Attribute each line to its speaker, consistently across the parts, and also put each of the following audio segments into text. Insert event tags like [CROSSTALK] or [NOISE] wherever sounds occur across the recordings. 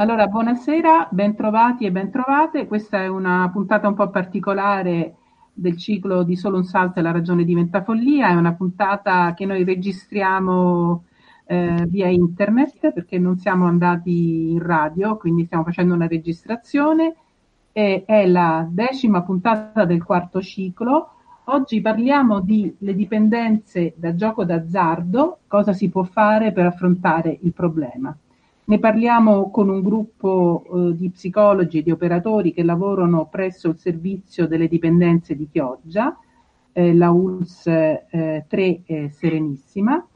Speaker 1: Allora, buonasera, bentrovati e bentrovate. Questa è una puntata un po' particolare del ciclo di Solo un salto e la ragione diventa follia. È una puntata che noi registriamo eh, via internet perché non siamo andati in radio, quindi stiamo facendo una registrazione. E è la decima puntata del quarto ciclo. Oggi parliamo di le dipendenze da gioco d'azzardo, cosa si può fare per affrontare il problema. Ne parliamo con un gruppo eh, di psicologi e di operatori che lavorano presso il servizio delle dipendenze di Chioggia, eh, la ULS eh, 3 Serenissima.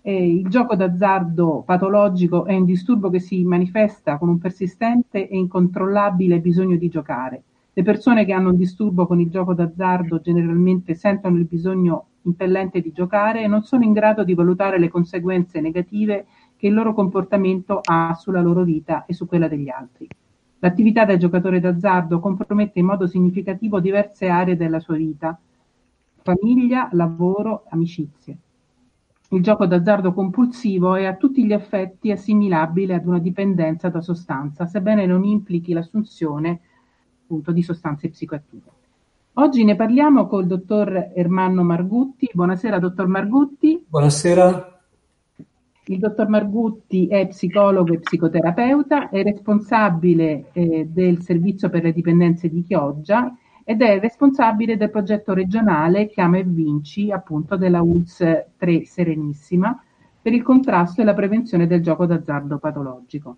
Speaker 1: il gioco d'azzardo patologico è un disturbo che si manifesta con un persistente e incontrollabile bisogno di giocare. Le persone che hanno un disturbo con il gioco d'azzardo generalmente sentono il bisogno impellente di giocare e non sono in grado di valutare le conseguenze negative che il loro comportamento ha sulla loro vita e su quella degli altri. L'attività del giocatore d'azzardo compromette in modo significativo diverse aree della sua vita, famiglia, lavoro, amicizie. Il gioco d'azzardo compulsivo è a tutti gli effetti assimilabile ad una dipendenza da sostanza, sebbene non implichi l'assunzione appunto, di sostanze psicoattive. Oggi ne parliamo col dottor Ermanno Margutti. Buonasera, dottor Margutti.
Speaker 2: Buonasera.
Speaker 1: Il dottor Margutti è psicologo e psicoterapeuta, è responsabile eh, del servizio per le dipendenze di Chioggia ed è responsabile del progetto regionale Chiama e Vinci, appunto della ULS 3 Serenissima, per il contrasto e la prevenzione del gioco d'azzardo patologico.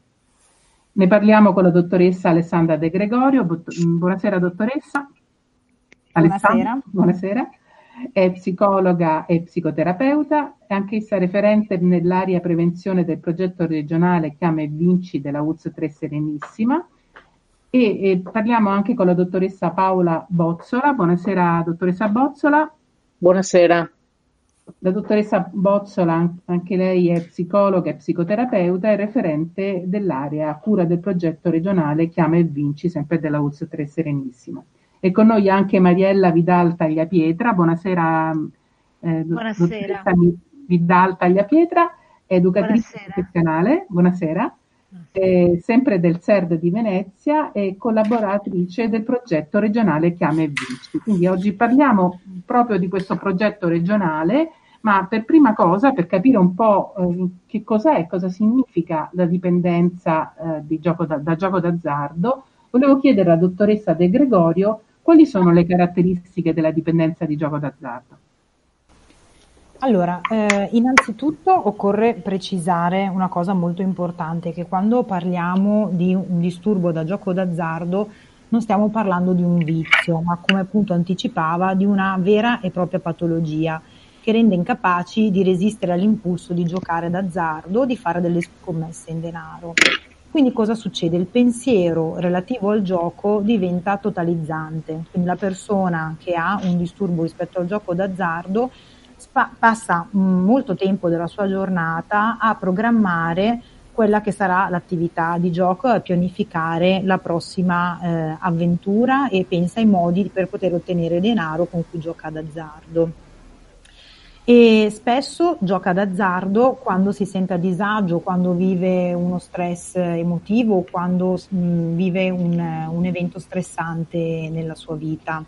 Speaker 1: Ne parliamo con la dottoressa Alessandra De Gregorio. Buonasera dottoressa.
Speaker 3: Alessandra,
Speaker 1: buonasera è psicologa e psicoterapeuta, è anch'essa referente nell'area prevenzione del progetto regionale Chiama e Vinci della UZ 3 Serenissima. E, e, parliamo anche con la dottoressa Paola Bozzola. Buonasera, dottoressa Bozzola.
Speaker 4: Buonasera.
Speaker 1: La dottoressa Bozzola, anche lei è psicologa e psicoterapeuta e referente dell'area cura del progetto regionale Chiama e Vinci, sempre della UZ 3 Serenissima. E con noi anche Mariella Vidal Tagliapietra. Buonasera,
Speaker 3: eh, Buonasera.
Speaker 1: Vidal Tagliapietra, educatrice Buonasera. professionale. Buonasera. Eh, sempre del CERD di Venezia e collaboratrice del progetto regionale Chiame e Vinci. Quindi oggi parliamo proprio di questo progetto regionale, ma per prima cosa, per capire un po' eh, che cos'è, cosa significa la dipendenza eh, di gioco da, da gioco d'azzardo, volevo chiedere alla dottoressa De Gregorio quali sono le caratteristiche della dipendenza di gioco d'azzardo?
Speaker 3: Allora, eh, innanzitutto occorre precisare una cosa molto importante, che quando parliamo di un disturbo da gioco d'azzardo non stiamo parlando di un vizio, ma come appunto anticipava, di una vera e propria patologia che rende incapaci di resistere all'impulso di giocare d'azzardo o di fare delle scommesse in denaro. Quindi cosa succede? Il pensiero relativo al gioco diventa totalizzante, quindi la persona che ha un disturbo rispetto al gioco d'azzardo spa- passa mm, molto tempo della sua giornata a programmare quella che sarà l'attività di gioco a pianificare la prossima eh, avventura e pensa ai modi per poter ottenere denaro con cui gioca d'azzardo e spesso gioca d'azzardo quando si sente a disagio, quando vive uno stress emotivo, quando vive un, un, evento stressante nella sua vita.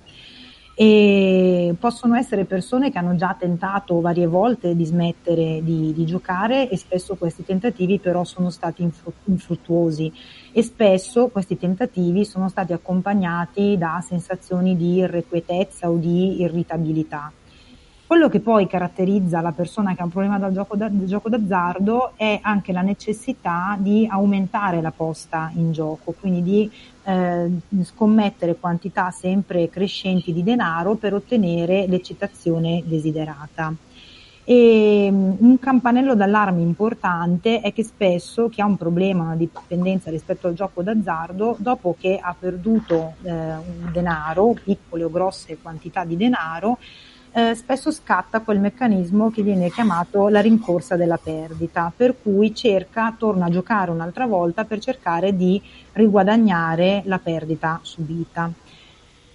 Speaker 3: E possono essere persone che hanno già tentato varie volte di smettere di, di giocare e spesso questi tentativi però sono stati infruttuosi e spesso questi tentativi sono stati accompagnati da sensazioni di irrequietezza o di irritabilità. Quello che poi caratterizza la persona che ha un problema del gioco, da, del gioco d'azzardo è anche la necessità di aumentare la posta in gioco, quindi di eh, scommettere quantità sempre crescenti di denaro per ottenere l'eccitazione desiderata. E um, un campanello d'allarme importante è che spesso chi ha un problema, una dipendenza rispetto al gioco d'azzardo, dopo che ha perduto eh, denaro, piccole o grosse quantità di denaro, eh, spesso scatta quel meccanismo che viene chiamato la rincorsa della perdita, per cui cerca, torna a giocare un'altra volta per cercare di riguadagnare la perdita subita.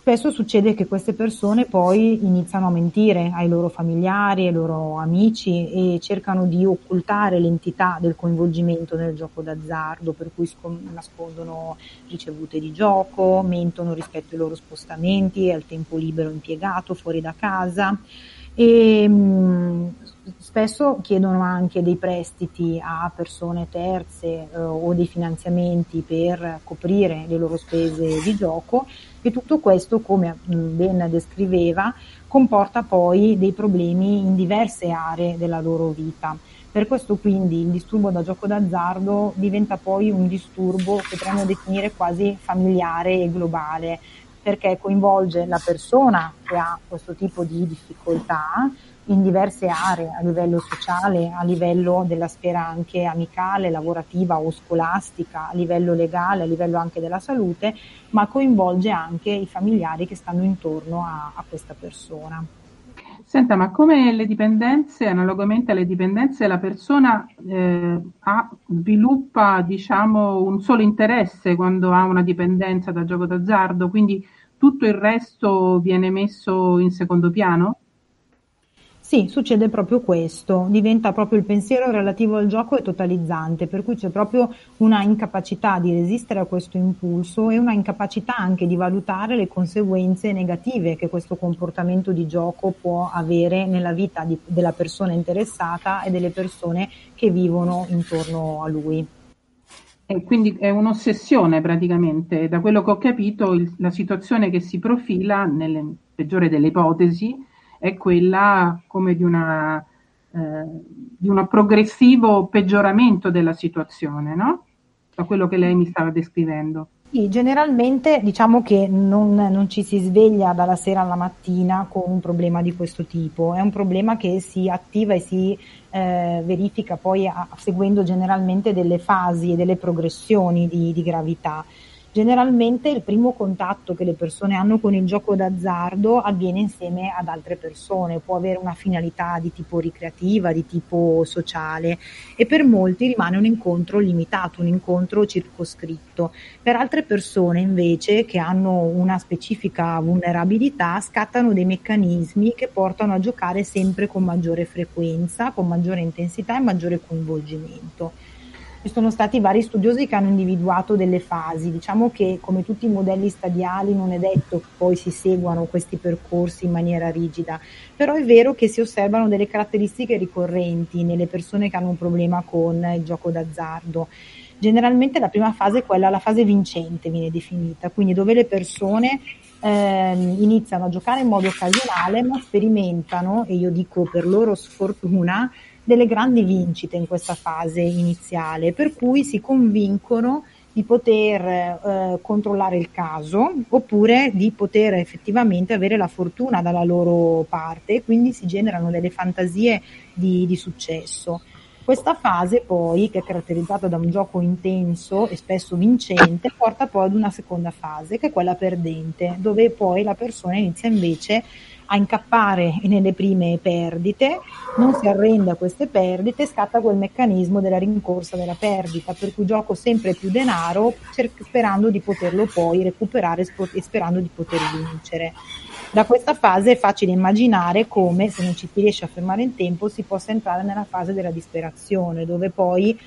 Speaker 3: Spesso succede che queste persone poi iniziano a mentire ai loro familiari, ai loro amici e cercano di occultare l'entità del coinvolgimento nel gioco d'azzardo, per cui nascondono ricevute di gioco, mentono rispetto ai loro spostamenti, al tempo libero impiegato fuori da casa. E mh, spesso chiedono anche dei prestiti a persone terze eh, o dei finanziamenti per coprire le loro spese di gioco e tutto questo, come ben descriveva, comporta poi dei problemi in diverse aree della loro vita. Per questo quindi il disturbo da gioco d'azzardo diventa poi un disturbo che potremmo definire quasi familiare e globale, perché coinvolge la persona che ha questo tipo di difficoltà in diverse aree, a livello sociale, a livello della sfera anche amicale, lavorativa o scolastica, a livello legale, a livello anche della salute, ma coinvolge anche i familiari che stanno intorno a, a questa persona.
Speaker 1: Senta, ma come le dipendenze, analogamente alle dipendenze, la persona eh, ha, sviluppa diciamo, un solo interesse quando ha una dipendenza da gioco d'azzardo, quindi tutto il resto viene messo in secondo piano?
Speaker 3: Sì, succede proprio questo, diventa proprio il pensiero relativo al gioco è totalizzante, per cui c'è proprio una incapacità di resistere a questo impulso e una incapacità anche di valutare le conseguenze negative che questo comportamento di gioco può avere nella vita di, della persona interessata e delle persone che vivono intorno a lui.
Speaker 1: E quindi è un'ossessione praticamente, da quello che ho capito il, la situazione che si profila, nelle peggiore delle ipotesi, è quella come di, una, eh, di un progressivo peggioramento della situazione, no? Da quello che lei mi stava descrivendo.
Speaker 3: Sì, generalmente diciamo che non, non, ci si sveglia dalla sera alla mattina con un problema di questo tipo, è un problema che si attiva e si eh, verifica poi a, seguendo generalmente delle fasi e delle progressioni di, di gravità. Generalmente il primo contatto che le persone hanno con il gioco d'azzardo avviene insieme ad altre persone, può avere una finalità di tipo ricreativa, di tipo sociale e per molti rimane un incontro limitato, un incontro circoscritto. Per altre persone invece che hanno una specifica vulnerabilità scattano dei meccanismi che portano a giocare sempre con maggiore frequenza, con maggiore intensità e maggiore coinvolgimento. Ci sono stati vari studiosi che hanno individuato delle fasi, diciamo che come tutti i modelli stadiali non è detto che poi si seguano questi percorsi in maniera rigida, però è vero che si osservano delle caratteristiche ricorrenti nelle persone che hanno un problema con il gioco d'azzardo. Generalmente la prima fase è quella, la fase vincente viene definita, quindi dove le persone eh, iniziano a giocare in modo occasionale ma sperimentano, e io dico per loro sfortuna, delle grandi vincite in questa fase iniziale, per cui si convincono di poter eh, controllare il caso oppure di poter effettivamente avere la fortuna dalla loro parte e quindi si generano delle fantasie di, di successo. Questa fase poi, che è caratterizzata da un gioco intenso e spesso vincente, porta poi ad una seconda fase, che è quella perdente, dove poi la persona inizia invece a incappare nelle prime perdite, non si arrende a queste perdite, scatta quel meccanismo della rincorsa della perdita, per cui gioco sempre più denaro cer- sperando di poterlo poi recuperare e sperando di poter vincere. Da questa fase è facile immaginare come, se non ci si riesce a fermare in tempo, si possa entrare nella fase della disperazione, dove poi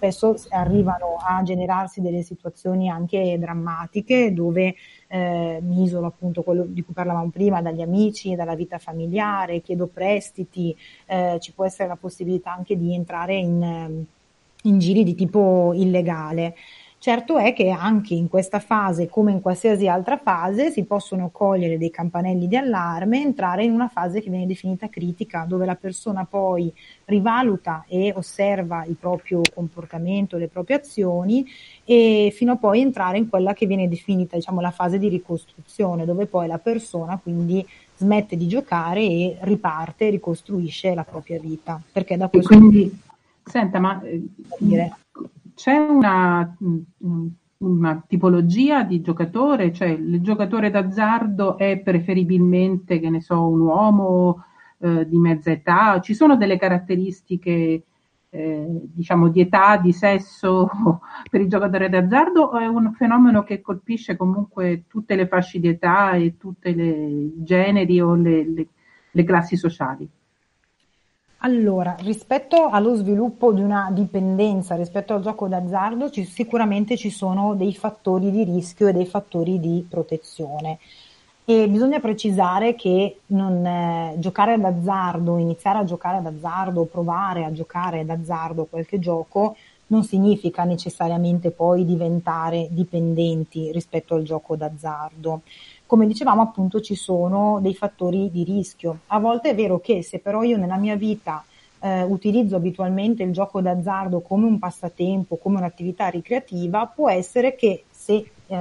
Speaker 3: spesso arrivano a generarsi delle situazioni anche drammatiche dove eh, mi isolo appunto quello di cui parlavamo prima dagli amici, dalla vita familiare, chiedo prestiti, eh, ci può essere la possibilità anche di entrare in, in giri di tipo illegale. Certo è che anche in questa fase, come in qualsiasi altra fase, si possono cogliere dei campanelli di allarme e entrare in una fase che viene definita critica, dove la persona poi rivaluta e osserva il proprio comportamento, le proprie azioni e fino a poi entrare in quella che viene definita diciamo, la fase di ricostruzione, dove poi la persona quindi smette di giocare e riparte ricostruisce la propria vita. Perché da questo
Speaker 1: quindi, senta, ma eh, dire, c'è una, una, tipologia di giocatore, cioè il giocatore d'azzardo è preferibilmente, che ne so, un uomo eh, di mezza età, ci sono delle caratteristiche eh, diciamo di età, di sesso [LAUGHS] per i giocatori d'azzardo o è un fenomeno che colpisce comunque tutte le fasce di età e tutti i generi o le, le, le classi sociali?
Speaker 3: Allora, rispetto allo sviluppo di una dipendenza rispetto al gioco d'azzardo, ci, sicuramente ci sono dei fattori di rischio e dei fattori di protezione. E bisogna precisare che non, eh, giocare d'azzardo, iniziare a giocare d'azzardo, provare a giocare d'azzardo qualche gioco, non significa necessariamente poi diventare dipendenti rispetto al gioco d'azzardo come dicevamo appunto ci sono dei fattori di rischio. A volte è vero che se però io nella mia vita eh, utilizzo abitualmente il gioco d'azzardo come un passatempo, come un'attività ricreativa, può essere che se eh,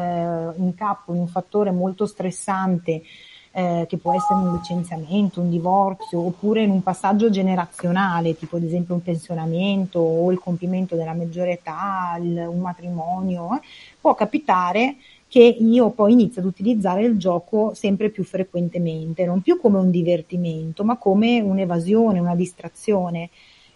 Speaker 3: incappo in un fattore molto stressante eh, che può essere un licenziamento, un divorzio, oppure in un passaggio generazionale, tipo ad esempio un pensionamento o il compimento della maggiore età, il, un matrimonio, eh, può capitare che io poi inizio ad utilizzare il gioco sempre più frequentemente, non più come un divertimento, ma come un'evasione, una distrazione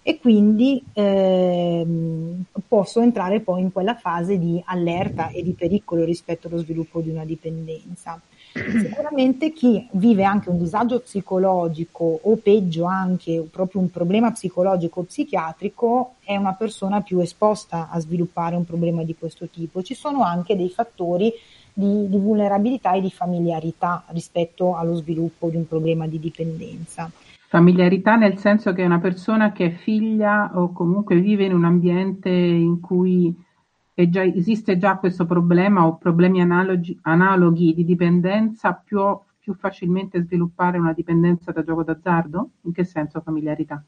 Speaker 3: e quindi ehm, posso entrare poi in quella fase di allerta e di pericolo rispetto allo sviluppo di una dipendenza. Sicuramente chi vive anche un disagio psicologico o peggio anche proprio un problema psicologico o psichiatrico è una persona più esposta a sviluppare un problema di questo tipo. Ci sono anche dei fattori di, di vulnerabilità e di familiarità rispetto allo sviluppo di un problema di dipendenza.
Speaker 1: Familiarità nel senso che è una persona che è figlia o comunque vive in un ambiente in cui già, esiste già questo problema o problemi analoghi, analoghi di dipendenza più, più facilmente sviluppare una dipendenza da gioco d'azzardo? In che senso familiarità?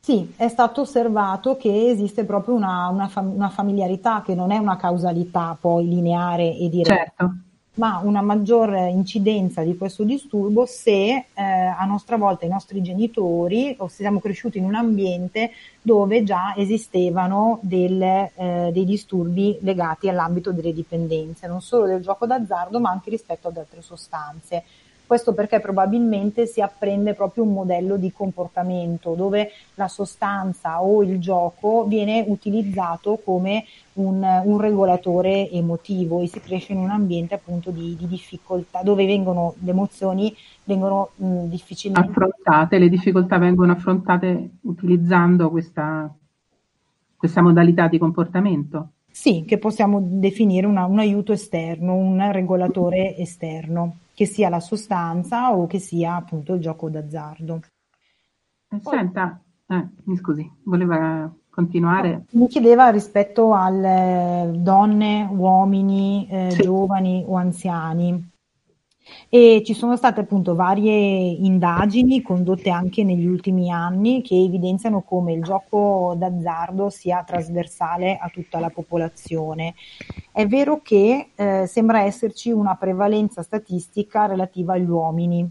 Speaker 3: Sì, è stato osservato che esiste proprio una, una, fam- una familiarità che non è una causalità poi lineare e diretta. Certo ma una maggior incidenza di questo disturbo se eh, a nostra volta i nostri genitori o se siamo cresciuti in un ambiente dove già esistevano del, eh, dei disturbi legati all'ambito delle dipendenze, non solo del gioco d'azzardo ma anche rispetto ad altre sostanze. Questo perché probabilmente si apprende proprio un modello di comportamento dove la sostanza o il gioco viene utilizzato come un, un regolatore emotivo e si cresce in un ambiente appunto di, di difficoltà dove vengono le emozioni vengono mh, difficilmente
Speaker 1: affrontate, le difficoltà vengono affrontate utilizzando questa, questa modalità di comportamento.
Speaker 3: Sì, che possiamo definire una, un aiuto esterno, un regolatore esterno che sia la sostanza o che sia appunto il gioco d'azzardo.
Speaker 1: Eh, senta, eh, mi scusi, voleva continuare?
Speaker 3: Mi chiedeva rispetto alle donne, uomini, eh, sì. giovani o anziani. E ci sono state appunto varie indagini condotte anche negli ultimi anni che evidenziano come il gioco d'azzardo sia trasversale a tutta la popolazione. È vero che eh, sembra esserci una prevalenza statistica relativa agli uomini.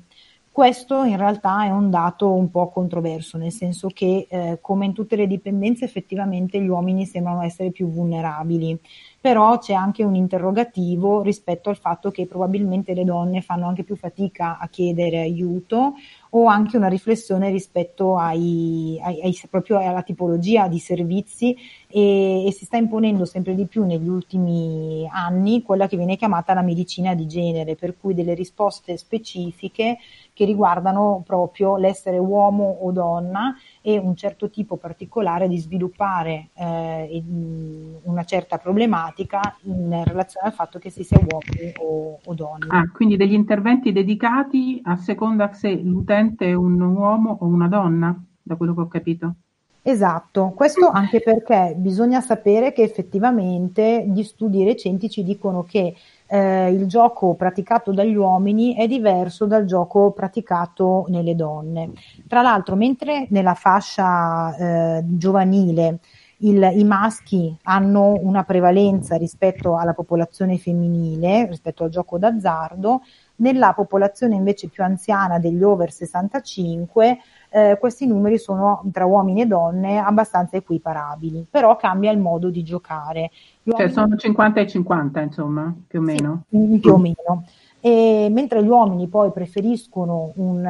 Speaker 3: Questo in realtà è un dato un po' controverso, nel senso che eh, come in tutte le dipendenze effettivamente gli uomini sembrano essere più vulnerabili. Però c'è anche un interrogativo rispetto al fatto che probabilmente le donne fanno anche più fatica a chiedere aiuto o anche una riflessione rispetto ai, ai, ai, proprio alla tipologia di servizi e, e, si sta imponendo sempre di più negli ultimi anni quella che viene chiamata la medicina di genere, per cui delle risposte specifiche che riguardano proprio l'essere uomo o donna e un certo tipo particolare di sviluppare eh, una certa problematica in relazione al fatto che si sia uomini o, o donne.
Speaker 1: Ah, quindi degli interventi dedicati a seconda se l'utente è un uomo o una donna, da quello che ho capito.
Speaker 3: Esatto, questo anche perché bisogna sapere che effettivamente gli studi recenti ci dicono che eh, il gioco praticato dagli uomini è diverso dal gioco praticato nelle donne. Tra l'altro, mentre nella fascia eh, giovanile il, i maschi hanno una prevalenza rispetto alla popolazione femminile, rispetto al gioco d'azzardo, nella popolazione invece più anziana degli over 65 eh, questi numeri sono tra uomini e donne abbastanza equiparabili, però cambia il modo di giocare.
Speaker 1: Cioè sono 50 e 50, insomma, più o meno.
Speaker 3: Sì, più o meno. E mentre gli uomini poi preferiscono un,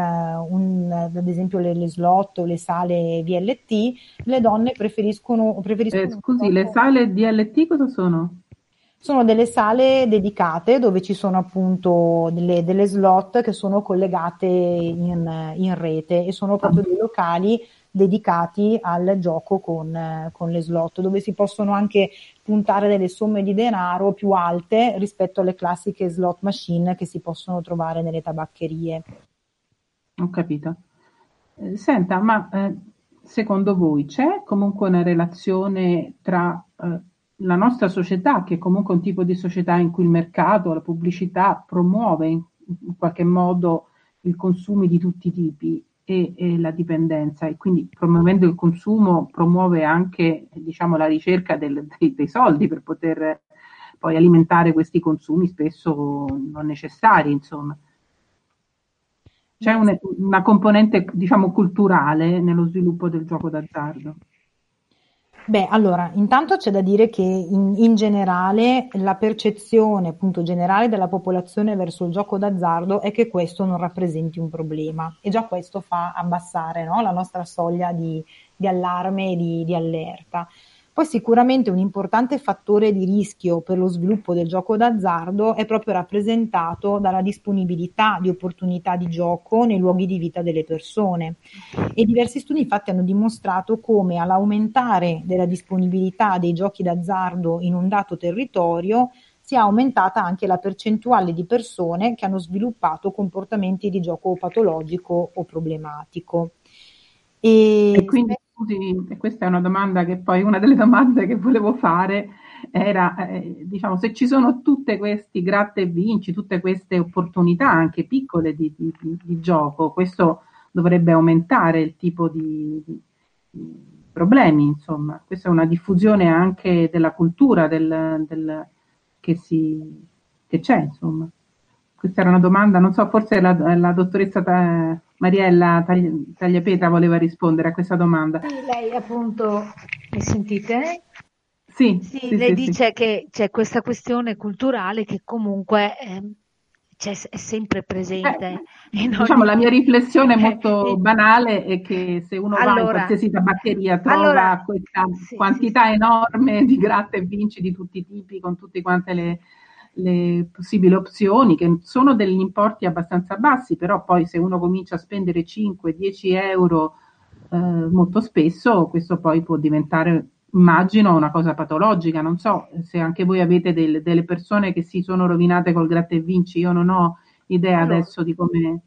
Speaker 3: un, ad esempio le, le, slot o le sale VLT, le donne preferiscono... preferiscono
Speaker 1: eh, scusi, le sale DLT cosa sono?
Speaker 3: Sono delle sale dedicate dove ci sono appunto delle, delle slot che sono collegate in, in, rete e sono proprio dei locali dedicati al gioco con, con, le slot, dove si possono anche puntare delle somme di denaro più alte rispetto alle classiche slot machine che si possono trovare nelle tabaccherie.
Speaker 1: Ho capito. Eh, senta, ma eh, secondo voi c'è comunque una relazione tra eh, la nostra società, che è comunque un tipo di società in cui il mercato, la pubblicità promuove in, qualche modo i consumi di tutti i tipi e, e, la dipendenza e quindi promuovendo il consumo promuove anche diciamo, la ricerca del, dei, dei, soldi per poter poi alimentare questi consumi spesso non necessari insomma. C'è una, una componente diciamo culturale nello sviluppo del gioco d'azzardo.
Speaker 3: Beh, allora, intanto c'è da dire che in, in, generale la percezione appunto generale della popolazione verso il gioco d'azzardo è che questo non rappresenti un problema e già questo fa abbassare no, la nostra soglia di, di allarme e di, di allerta. Poi sicuramente un importante fattore di rischio per lo sviluppo del gioco d'azzardo è proprio rappresentato dalla disponibilità di opportunità di gioco nei luoghi di vita delle persone e diversi studi infatti hanno dimostrato come all'aumentare della disponibilità dei giochi d'azzardo in un dato territorio sia aumentata anche la percentuale di persone che hanno sviluppato comportamenti di gioco patologico o problematico.
Speaker 1: E, e quindi scusi, questa è una domanda che poi, una delle domande che volevo fare era, eh, diciamo, se ci sono tutte questi gratta e vinci, tutte queste opportunità anche piccole di, di, di gioco, questo dovrebbe aumentare il tipo di, di, problemi, insomma. Questa è una diffusione anche della cultura del, del, che, si, che c'è, insomma. Questa era una domanda, non so, forse la, la dottoressa Mariella Tagliapietra voleva rispondere a questa domanda.
Speaker 2: Sì, lei appunto, mi sentite?
Speaker 1: Sì,
Speaker 2: sì, sì lei sì, dice sì. che c'è questa questione culturale che comunque eh, c'è, è sempre presente. Eh,
Speaker 1: diciamo, la mia riflessione è molto [LAUGHS] eh, banale è che se uno allora, va in qualsiasi tabaccheria trova allora, questa quantità enorme di gratta e vinci di tutti i tipi, con tutte quante le le possibili opzioni, che sono degli importi abbastanza bassi, però poi se uno comincia a spendere 5-10 euro eh, molto spesso, questo poi può diventare, immagino, una cosa patologica. Non so se anche voi avete del, delle persone che si sono rovinate col gratta e vinci, io non ho idea allora. adesso di come...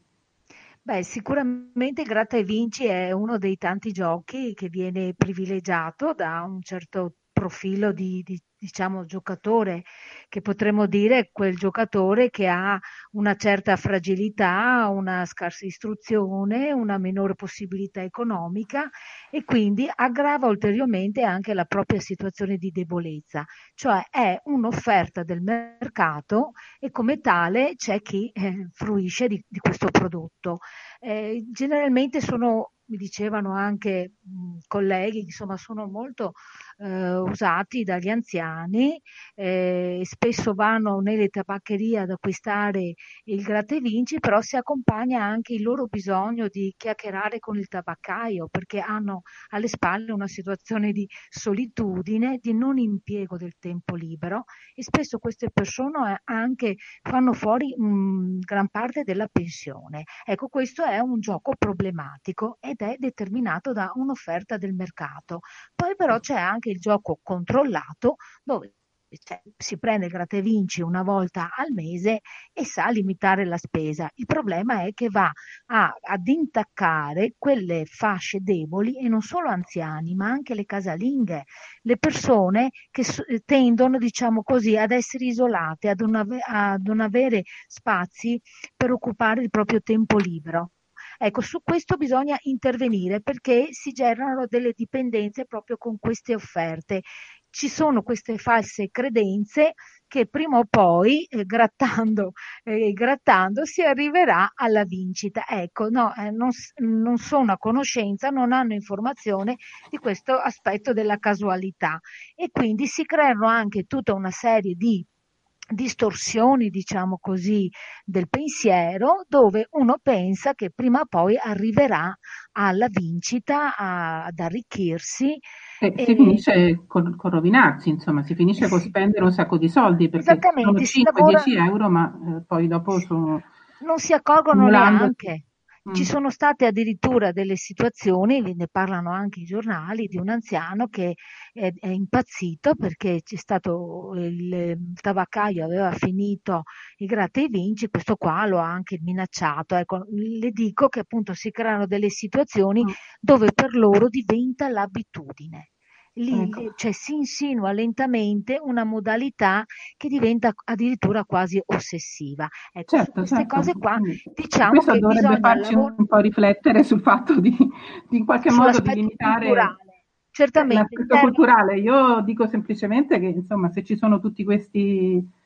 Speaker 2: Beh, sicuramente Gratta e Vinci è uno dei tanti giochi che viene privilegiato da un certo profilo di, di diciamo, giocatore, che potremmo dire quel giocatore che ha una certa fragilità, una scarsa istruzione, una minore possibilità economica e quindi aggrava ulteriormente anche la propria situazione di debolezza, cioè è un'offerta del mercato e come tale c'è chi eh, fruisce di, di, questo prodotto. Eh, generalmente sono mi dicevano anche mh, colleghi, insomma, sono molto eh, usati dagli anziani, eh, spesso vanno nelle tabaccherie ad acquistare il gratta e vinci, però si accompagna anche il loro bisogno di chiacchierare con il tabaccaio perché hanno alle spalle una situazione di solitudine, di non impiego del tempo libero e spesso queste persone anche fanno fuori mh, gran parte della pensione. Ecco, questo è un gioco problematico ed è determinato da un'offerta del mercato. Poi però c'è anche il gioco controllato dove cioè, si prende il gratta e vinci una volta al mese e sa limitare la spesa. Il problema è che va a, ad intaccare quelle fasce deboli e non solo anziani, ma anche le casalinghe, le persone che tendono, diciamo così, ad essere isolate, ad non, ave- a non avere spazi per occupare il proprio tempo libero. Ecco, su questo bisogna intervenire perché si generano delle dipendenze proprio con queste offerte. Ci sono queste false credenze che prima o poi, eh, grattando, eh, grattando, si arriverà alla vincita. Ecco, no, eh, non, non sono a conoscenza, non hanno informazione di questo aspetto della casualità e quindi si creano anche tutta una serie di distorsioni, diciamo così, del pensiero, dove uno pensa che prima o poi arriverà alla vincita, a, ad arricchirsi.
Speaker 1: E, e si finisce con, con, rovinarsi, insomma, si finisce con spendere un sacco di soldi perché sono 5-10 lavora... euro, ma eh, poi dopo sono.
Speaker 2: Non si accorgono neanche ci mm. sono state addirittura delle situazioni, ne parlano anche i giornali, di un anziano che è, è impazzito perché c'è stato il, il, tabaccaio aveva finito i gratta e vinci, questo qua lo ha anche minacciato. Ecco, le dico che appunto si creano delle situazioni mm. dove per loro diventa l'abitudine lì ecco. cioè, si insinua lentamente una modalità che diventa addirittura quasi ossessiva. Ecco, certo, queste certo. cose qua diciamo
Speaker 1: Questo che dovrebbe farci lavor- un po' riflettere sul fatto di, di in qualche modo di limitare culturale. Certamente. l'aspetto termine... culturale. Io dico semplicemente che insomma se ci sono tutti questi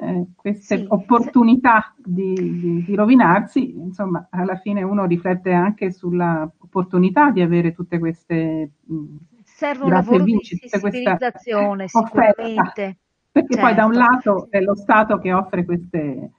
Speaker 1: eh, queste sì, opportunità. Di, di, di, rovinarsi, insomma, alla fine uno riflette anche sulla opportunità di avere tutte queste mh,
Speaker 2: serve un lavoro di sensibilizzazione [LAUGHS] sicuramente.
Speaker 1: Perché certo. poi da un certo. lato è lo Stato che offre queste,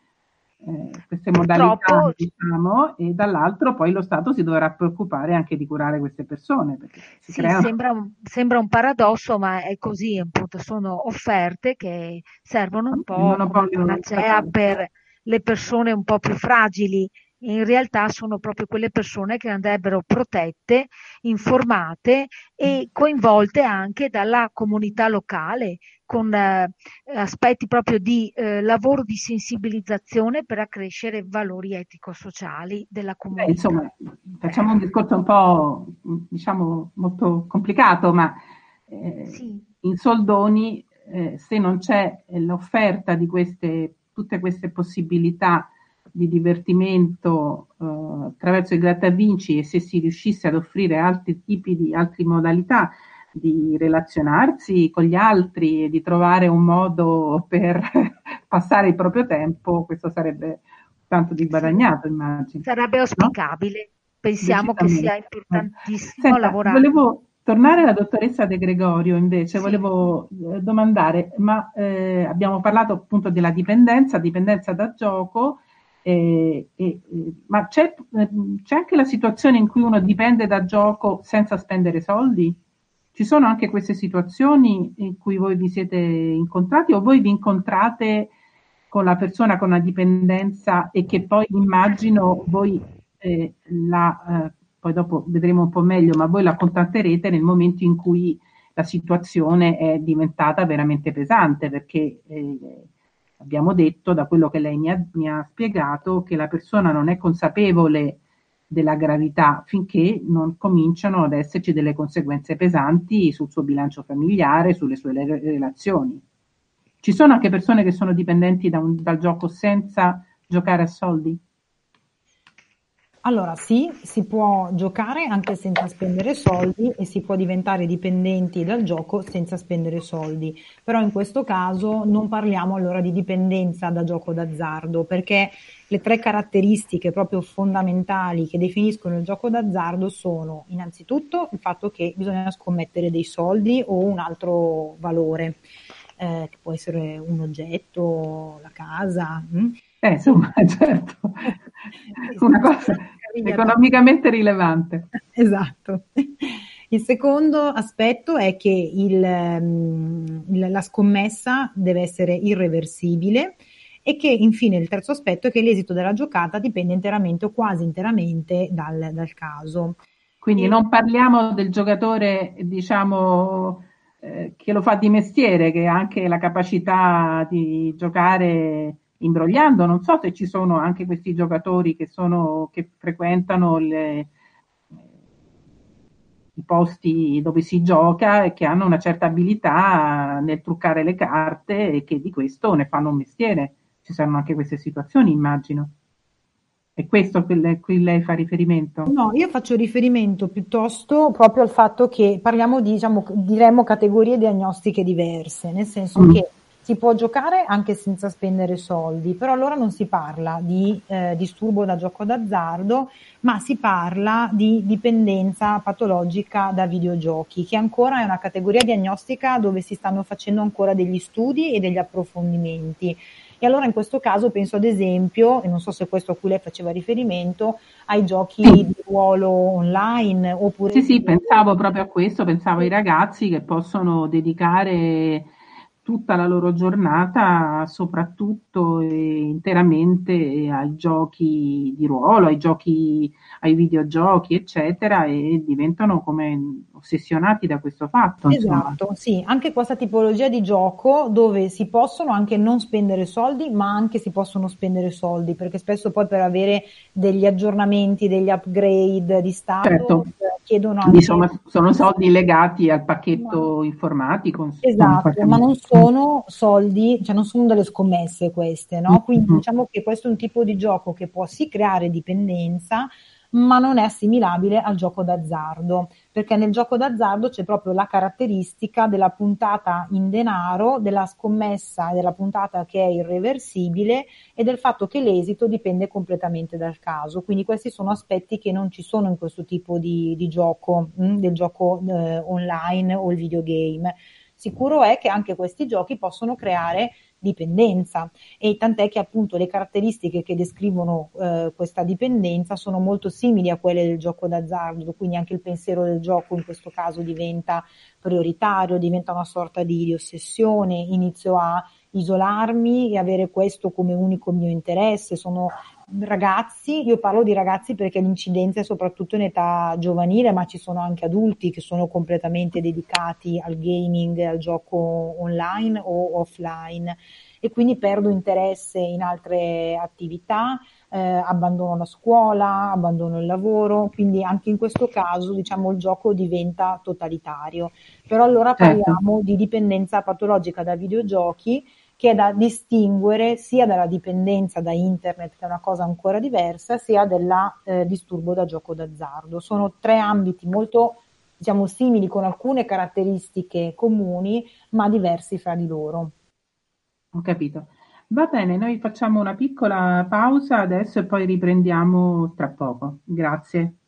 Speaker 1: eh, queste modalità, diciamo, e dall'altro poi lo Stato si dovrà preoccupare anche di curare queste persone.
Speaker 2: Sì, creano... sembra, un, sembra, un, paradosso, ma è così, appunto, sono offerte che servono un po' come panacea per le persone un po' più fragili in realtà sono proprio quelle persone che andrebbero protette, informate e coinvolte anche dalla comunità locale con eh, aspetti proprio di eh, lavoro di sensibilizzazione per accrescere valori etico-sociali della comunità.
Speaker 1: Beh, insomma, facciamo un discorso un po' diciamo molto complicato, ma eh, sì. in soldoni eh, se non c'è l'offerta di queste, tutte queste possibilità di divertimento eh, attraverso il grattavinci e se si riuscisse ad offrire altri tipi di altre modalità di relazionarsi con gli altri e di trovare un modo per [LAUGHS] passare il proprio tempo, questo sarebbe tanto di guadagnato, immagino.
Speaker 2: Sarebbe auspicabile. No? Pensiamo che sia importantissimo Senta, lavorare.
Speaker 1: Volevo tornare alla dottoressa De Gregorio, invece, sì. volevo eh, domandare, ma eh, abbiamo parlato appunto della dipendenza, dipendenza da gioco, eh, eh, ma c'è, c'è, anche la situazione in cui uno dipende da gioco senza spendere soldi? Ci sono anche queste situazioni in cui voi vi siete incontrati o voi vi incontrate con la persona con la dipendenza e che poi immagino voi eh, la, eh, poi dopo vedremo un po' meglio, ma voi la contatterete nel momento in cui la situazione è diventata veramente pesante perché eh, abbiamo detto, da quello che lei mi ha, mi ha spiegato, che la persona non è consapevole della gravità finché non cominciano ad esserci delle conseguenze pesanti sul suo bilancio familiare, sulle sue relazioni. Ci sono anche persone che sono dipendenti da un, dal gioco senza giocare a soldi?
Speaker 3: Allora sì, si può giocare anche senza spendere soldi e si può diventare dipendenti dal gioco senza spendere soldi, però in questo caso non parliamo allora di dipendenza da gioco d'azzardo, perché le tre caratteristiche proprio fondamentali che definiscono il gioco d'azzardo sono innanzitutto il fatto che bisogna scommettere dei soldi o un altro valore, eh, che può essere un oggetto, la casa. Mh? Hm?
Speaker 1: Eh, insomma, [LAUGHS] certo, [LAUGHS] una cosa economicamente rilevante. [LAUGHS]
Speaker 3: Esatto. Il secondo aspetto è che il, mm, il, la scommessa deve essere irreversibile e che infine il terzo aspetto è che l'esito della giocata dipende interamente o quasi interamente dal, dal caso.
Speaker 1: Quindi e... non parliamo del giocatore, diciamo, eh, che lo fa di mestiere, che ha anche la capacità di giocare imbrogliando. Non so se ci sono anche questi giocatori che, sono, che frequentano le, i posti dove si gioca e che hanno una certa abilità nel truccare le carte e che di questo ne fanno un mestiere. Ci saranno anche queste situazioni, immagino. È questo a cui lei fa riferimento?
Speaker 3: No, io faccio riferimento piuttosto proprio al fatto che parliamo di, diciamo, diremmo categorie diagnostiche diverse, nel senso mm. che si può giocare anche senza spendere soldi, però allora non si parla di eh, disturbo da gioco d'azzardo, ma si parla di dipendenza patologica da videogiochi, che ancora è una categoria diagnostica dove si stanno facendo ancora degli studi e degli approfondimenti. E allora in questo caso penso ad esempio, e non so se questo a cui lei faceva riferimento, ai giochi di ruolo online oppure...
Speaker 1: Sì, sì, pensavo proprio a questo, pensavo ai ragazzi che possono dedicare tutta la loro giornata soprattutto e interamente ai giochi di ruolo, ai giochi, ai videogiochi, eccetera, e diventano come ossessionati da questo fatto.
Speaker 3: Esatto, insomma. sì, anche questa tipologia di gioco dove si possono anche non spendere soldi, ma anche si possono spendere soldi, perché spesso poi per avere degli aggiornamenti, degli upgrade di stato
Speaker 1: certo. Chiedono anche... Insomma, sono soldi legati al pacchetto ma... informatico.
Speaker 3: Esatto, ma non sono soldi, cioè non sono delle scommesse queste, no? Quindi mm-hmm. diciamo che questo è un tipo di gioco che può sì creare dipendenza, ma non è assimilabile al gioco d'azzardo, perché nel gioco d'azzardo c'è proprio la caratteristica della puntata in denaro, della scommessa e della puntata che è irreversibile e del fatto che l'esito dipende completamente dal caso. Quindi questi sono aspetti che non ci sono in questo tipo di, di gioco, mh, mm, del gioco eh, online o il videogame. Sicuro è che anche questi giochi possono creare dipendenza. E tant'è che appunto le caratteristiche che descrivono eh, questa dipendenza sono molto simili a quelle del gioco d'azzardo, quindi anche il pensiero del gioco in questo caso diventa prioritario, diventa una sorta di, ossessione, inizio a isolarmi e avere questo come unico mio interesse, sono ragazzi, io parlo di ragazzi perché l'incidenza è soprattutto in età giovanile, ma ci sono anche adulti che sono completamente dedicati al gaming, al gioco online o offline e quindi perdo interesse in altre attività, eh, abbandono la scuola, abbandono il lavoro, quindi anche in questo caso diciamo il gioco diventa totalitario. Però allora certo. parliamo certo. di dipendenza patologica da videogiochi che è da distinguere sia dalla dipendenza da internet, che è una cosa ancora diversa, sia dal eh, disturbo da gioco d'azzardo. Sono tre ambiti molto diciamo, simili con alcune caratteristiche comuni, ma diversi fra di loro.
Speaker 1: Ho capito. Va bene, noi facciamo una piccola pausa adesso e poi riprendiamo tra poco. Grazie.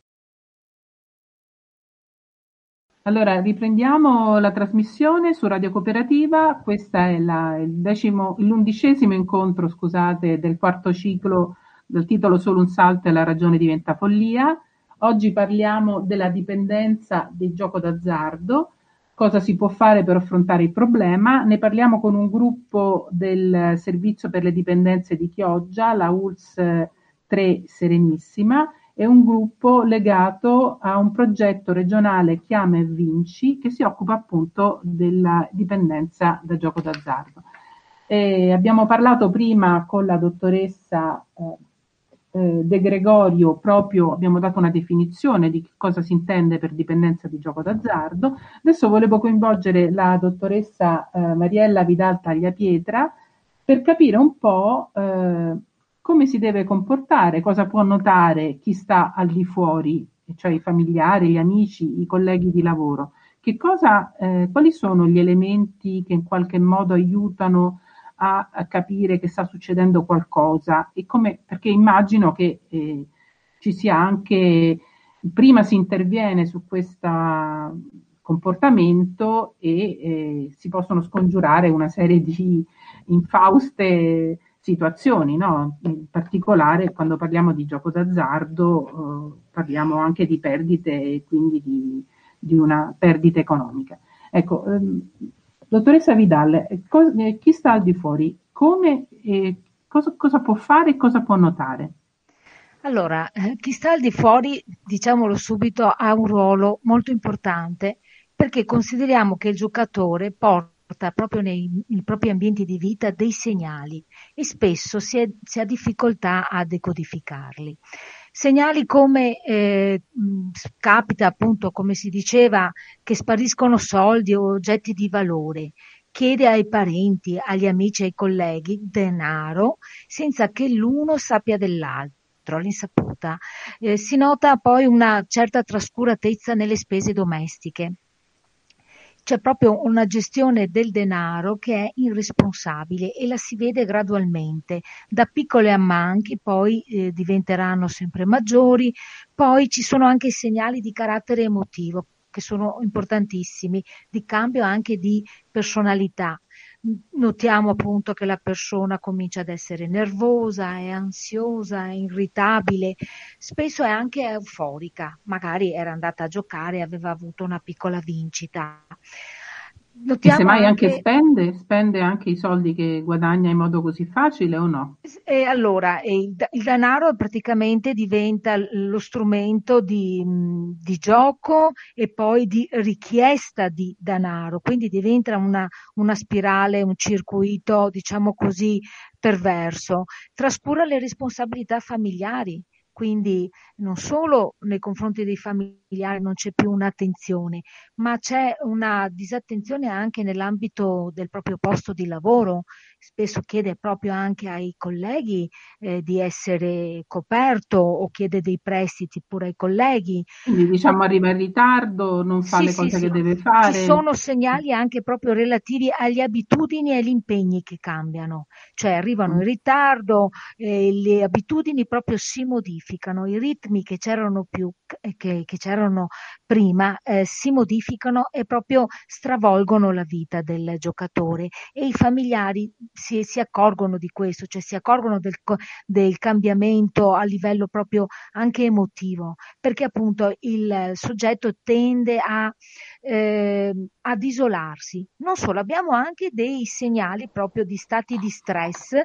Speaker 1: Allora, riprendiamo la trasmissione su Radio Cooperativa. Questo è la, il decimo, l'undicesimo incontro, scusate, del quarto ciclo del titolo Solo un salto e la ragione diventa follia. Oggi parliamo della dipendenza del gioco d'azzardo, cosa si può fare per affrontare il problema. Ne parliamo con un gruppo del Servizio per le dipendenze di Chioggia, la ULS 3 Serenissima, è un gruppo legato a un progetto regionale Chiama e Vinci che si occupa appunto della dipendenza da gioco d'azzardo. E abbiamo parlato prima con la dottoressa eh, eh, De Gregorio, proprio abbiamo dato una definizione di cosa si intende per dipendenza di gioco d'azzardo. Adesso volevo coinvolgere la dottoressa eh, Mariella Vidal Tagliapietra per capire un po' eh, come si deve comportare, cosa può notare chi sta al di fuori, cioè i familiari, gli amici, i colleghi di lavoro. Che cosa, eh, quali sono gli elementi che in qualche modo aiutano a, a capire che sta succedendo qualcosa e come, perché immagino che eh, ci sia anche, prima si interviene su questo comportamento e eh, si possono scongiurare una serie di infauste situazioni, no? in particolare quando parliamo di gioco d'azzardo eh, parliamo anche di perdite e quindi di, di una perdita economica. Ecco, ehm, dottoressa Vidal, co- eh, chi sta al di fuori, come, eh, cosa, cosa può fare e cosa può notare?
Speaker 2: Allora, eh, chi sta al di fuori, diciamolo subito, ha un ruolo molto importante perché consideriamo che il giocatore porta porta proprio nei, nei, propri ambienti di vita dei segnali e spesso si, è, si ha difficoltà a decodificarli. Segnali come eh, capita appunto, come si diceva, che spariscono soldi o oggetti di valore, chiede ai parenti, agli amici e ai colleghi denaro senza che l'uno sappia dell'altro all'insaputa. Eh, si nota poi una certa trascuratezza nelle spese domestiche c'è proprio una gestione del denaro che è irresponsabile e la si vede gradualmente. Da piccole ammanchi poi eh, diventeranno sempre maggiori, poi ci sono anche segnali di carattere emotivo che sono importantissimi, di cambio anche di personalità notiamo appunto che la persona comincia ad essere nervosa, è ansiosa, è irritabile, spesso è anche euforica, magari era andata a giocare e aveva avuto una piccola vincita.
Speaker 1: Notiamo e semmai anche, anche spende, spende anche i soldi che guadagna in modo così facile o no?
Speaker 2: E allora, il, il denaro praticamente diventa lo strumento di, di, gioco e poi di richiesta di denaro, quindi diventa una, una spirale, un circuito, diciamo così, perverso. Trascura le responsabilità familiari quindi non solo nei confronti dei familiari non c'è più un'attenzione, ma c'è una disattenzione anche nell'ambito del proprio posto di lavoro. Spesso chiede proprio anche ai colleghi eh, di essere coperto o chiede dei prestiti pure ai colleghi.
Speaker 1: Quindi diciamo arriva in ritardo, non fa sì, le cose sì, che sì. deve fare.
Speaker 2: Ci sono segnali anche proprio relativi agli abitudini e agli impegni che cambiano, cioè arrivano in ritardo, eh, le abitudini proprio si modificano modificano, i ritmi che c'erano, più, che, che c'erano prima eh, si modificano e proprio stravolgono la vita del giocatore e i familiari si, si accorgono di questo, cioè si accorgono del, del cambiamento a livello proprio anche emotivo, perché appunto il soggetto tende a, eh, ad isolarsi. Non solo, abbiamo anche dei segnali proprio di stati di stress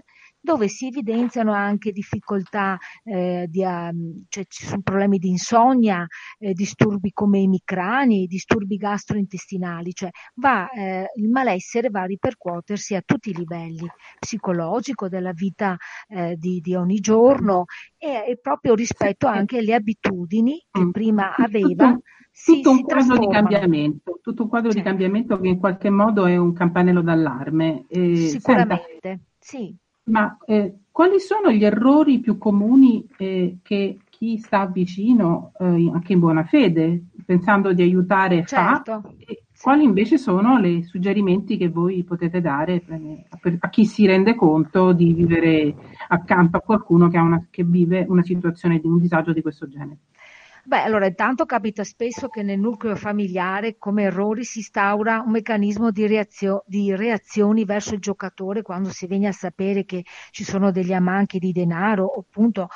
Speaker 2: dove si evidenziano anche difficoltà, eh, di, um, cioè ci sono problemi di insonnia, eh, disturbi come i micrani, disturbi gastrointestinali, cioè va, eh, il malessere va a ripercuotersi a tutti i livelli, psicologico, della vita eh, di, di, ogni giorno e, e, proprio rispetto anche alle abitudini che mm. prima aveva.
Speaker 1: Si, tutto un quadro di cambiamento, tutto un quadro certo. di cambiamento che in qualche modo è un campanello d'allarme.
Speaker 2: Eh, Sicuramente, senta, sì.
Speaker 1: Ma eh, quali sono gli errori più comuni eh, che chi sta vicino, eh, anche in buona fede, pensando di aiutare, certo. fa? E quali invece sono i suggerimenti che voi potete dare per, a chi si rende conto di vivere accanto a qualcuno che, una, che vive una situazione di un disagio di questo genere?
Speaker 2: Beh, allora intanto capita spesso che nel nucleo familiare come errori si instaura un meccanismo di, reazio- di reazioni verso il giocatore quando si viene a sapere che ci sono degli ammanchi di denaro o appunto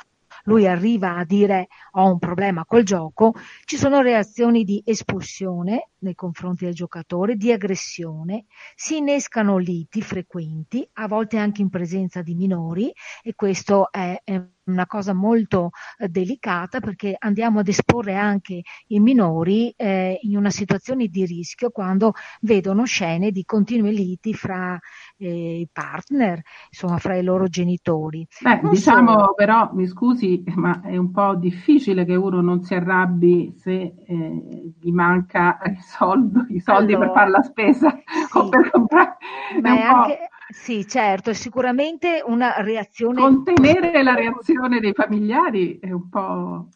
Speaker 2: lui arriva a dire ho un problema col gioco, ci sono reazioni di espulsione nei confronti del giocatore, di aggressione, si innescano liti frequenti, a volte anche in presenza di minori e questo è, è una cosa molto eh, delicata perché andiamo ad esporre anche i minori eh, in una situazione di rischio quando vedono scene di continue liti fra eh, i partner, insomma fra i loro genitori.
Speaker 1: Beh, non diciamo solo... però, mi scusi, ma è un po' difficile che uno non si arrabbi se eh, gli manca il soldo, i soldi allora, per fare la spesa sì. o per comprare.
Speaker 2: Ma è anche, sì, certo, sicuramente una reazione.
Speaker 1: Contenere la reazione dei familiari è un po'.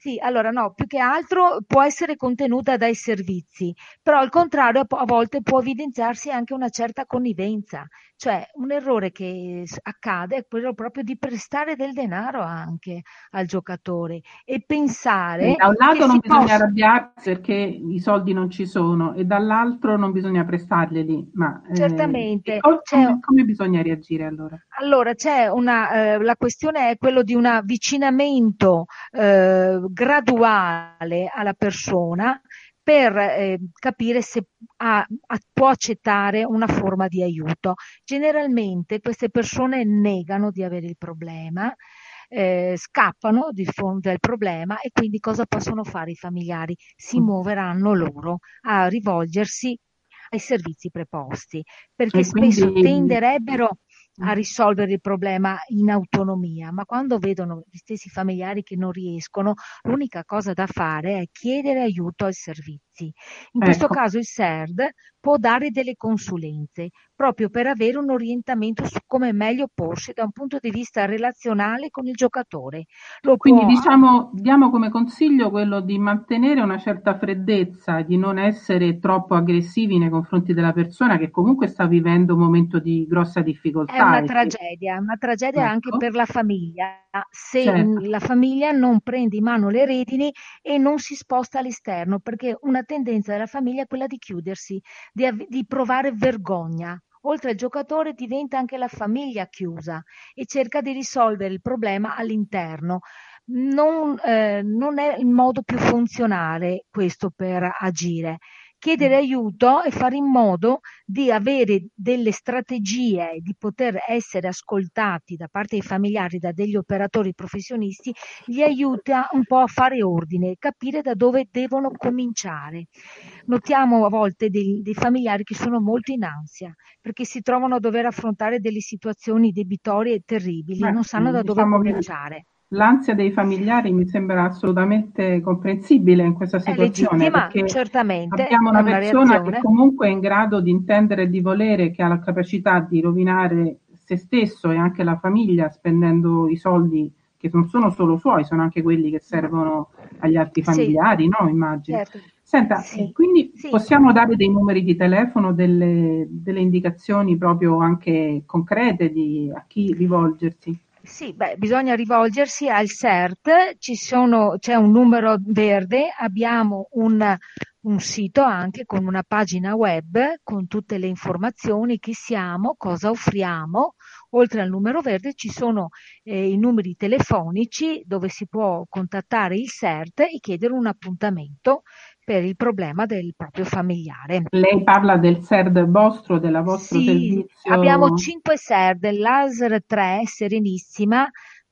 Speaker 2: Sì, allora no, più che altro può essere contenuta dai servizi, però al contrario a volte può evidenziarsi anche una certa connivenza, cioè un errore che accade è quello proprio di prestare del denaro anche al giocatore e pensare...
Speaker 1: Da un lato non bisogna possa... arrabbiarsi perché i soldi non ci sono e dall'altro non bisogna prestarglieli, ma...
Speaker 2: Eh, Certamente. Eh,
Speaker 1: come, come, come, bisogna reagire allora?
Speaker 2: Allora, c'è una... Eh, la questione è quello di un avvicinamento eh, graduale alla persona per eh, capire se ha, ha, può accettare una forma di aiuto. Generalmente queste persone negano di avere il problema, eh, scappano di fronte al problema e quindi cosa possono fare i familiari? Si mm. muoveranno loro a rivolgersi ai servizi preposti, perché quindi... spesso tenderebbero a risolvere il problema in autonomia, ma quando vedono gli stessi familiari che non riescono, l'unica cosa da fare è chiedere aiuto servizio professionisti. In questo ecco. caso il CERD può dare delle consulenze proprio per avere un orientamento su come meglio porsi da un punto di vista relazionale con il giocatore.
Speaker 1: Lo Quindi può... diciamo, diamo come consiglio quello di mantenere una certa freddezza, di non essere troppo aggressivi nei confronti della persona che comunque sta vivendo un momento di grossa difficoltà. È
Speaker 2: una tragedia, una tragedia ecco. anche per la famiglia. Se certo. la famiglia non prende in mano le redini e non si sposta all'esterno, perché una tendenza della famiglia è quella di chiudersi, di, av- di provare vergogna oltre al giocatore diventa anche la famiglia chiusa e cerca di risolvere il problema all'interno. Non, eh, non è il modo più funzionale questo per agire chiedere aiuto e fare in modo di avere delle strategie, di poter essere ascoltati da parte dei familiari, da degli operatori professionisti, gli aiuta un po' a fare ordine, capire da dove devono cominciare. Notiamo a volte dei, dei familiari che sono molto in ansia perché si trovano a dover affrontare delle situazioni debitorie terribili, Beh, non sanno da dove diciamo cominciare.
Speaker 1: L'ansia dei familiari mi sembra assolutamente comprensibile in questa situazione. È perché certamente. Abbiamo una, una persona reazione. che comunque è in grado di intendere e di volere, che ha la capacità di rovinare se stesso e anche la famiglia spendendo i soldi che non sono solo suoi, sono anche quelli che servono agli altri familiari, sì. no? Immagino. Certo. Senta, sì. quindi sì. possiamo dare dei numeri di telefono, delle, delle indicazioni proprio anche concrete di a chi rivolgersi?
Speaker 2: Sì, beh, bisogna rivolgersi al CERT, sono, c'è un numero verde, abbiamo un, un, sito anche con una pagina web con tutte le informazioni, chi siamo, cosa offriamo. Oltre al numero verde ci sono eh, i numeri telefonici dove si può contattare il CERT e chiedere un appuntamento per il problema del proprio familiare.
Speaker 1: Lei parla del CERD vostro, della vostra
Speaker 2: sì,
Speaker 1: servizio?
Speaker 2: abbiamo 5 CERD, l'ASR 3 Serenissima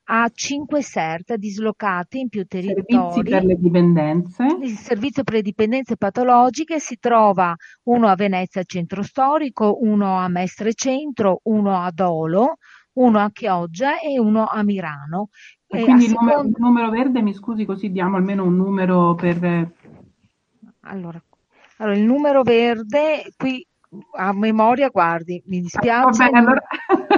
Speaker 2: ha 5 CERT dislocati in più territori.
Speaker 1: Servizi per le dipendenze.
Speaker 2: Il servizio per le dipendenze patologiche si trova uno a Venezia Centro Storico, uno a Mestre Centro, uno a Dolo, uno a Chioggia e uno a Mirano.
Speaker 1: E quindi il, numero, il numero verde, mi scusi, così diamo almeno un numero per
Speaker 2: allora, allora, il numero verde qui a memoria, guardi, mi dispiace. Bene, allora...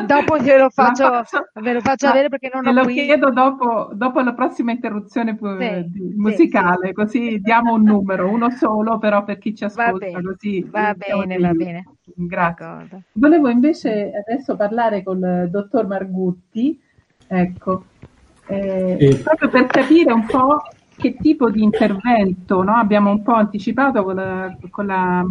Speaker 2: dopo [LAUGHS] glielo faccio, faccio, ve lo faccio avere perché non ho
Speaker 1: lo
Speaker 2: qui.
Speaker 1: chiedo dopo, dopo, la prossima interruzione sì, musicale, sì, così sì. diamo un numero, uno solo, però per chi ci ascolta. Va
Speaker 2: bene,
Speaker 1: così,
Speaker 2: va, bene va bene.
Speaker 1: Grazie. D'accordo. Volevo invece adesso parlare con il dottor Margutti, ecco, eh, proprio per capire un po' che tipo di intervento no? abbiamo un po' anticipato con la, con la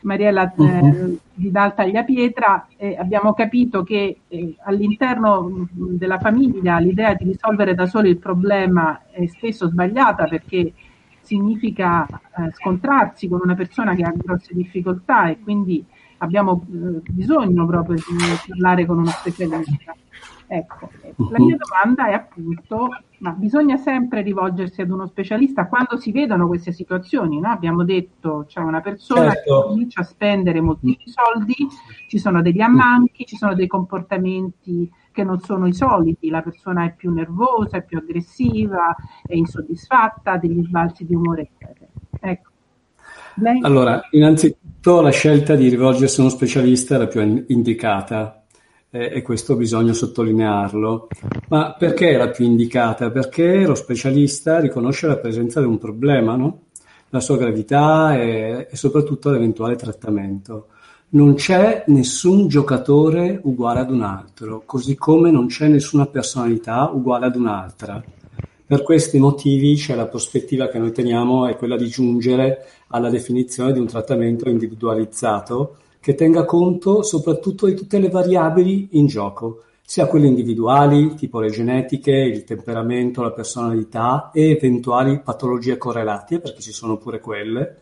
Speaker 1: Mariella eh, uh-huh. Vidal Tagliapietra e abbiamo capito che eh, all'interno della famiglia l'idea di risolvere da soli il problema è spesso sbagliata perché significa eh, scontrarsi con una persona che ha grosse difficoltà e quindi abbiamo eh, bisogno proprio di parlare con uno specialista. Ecco, la mia domanda è appunto, ma bisogna sempre rivolgersi ad uno specialista quando si vedono queste situazioni, no? Abbiamo detto c'è una persona certo. che comincia a spendere molti soldi, ci sono degli ammanchi, ci sono dei comportamenti che non sono i soliti, la persona è più nervosa, è più aggressiva, è insoddisfatta, degli sbalzi di umore, eccetera. Ecco.
Speaker 4: Lei... Allora, innanzitutto la scelta di rivolgersi a uno specialista è la più indicata e questo bisogna sottolinearlo. Ma perché la più indicata? Perché lo specialista riconosce la presenza di un problema, no? la sua gravità e, e soprattutto l'eventuale trattamento. Non c'è nessun giocatore uguale ad un altro, così come non c'è nessuna personalità uguale ad un'altra. Per questi motivi c'è la prospettiva che noi teniamo è quella di giungere alla definizione di un trattamento individualizzato che tenga conto soprattutto di tutte le variabili in gioco, sia quelle individuali, tipo le genetiche, il temperamento, la personalità e eventuali patologie correlate, perché ci sono pure quelle,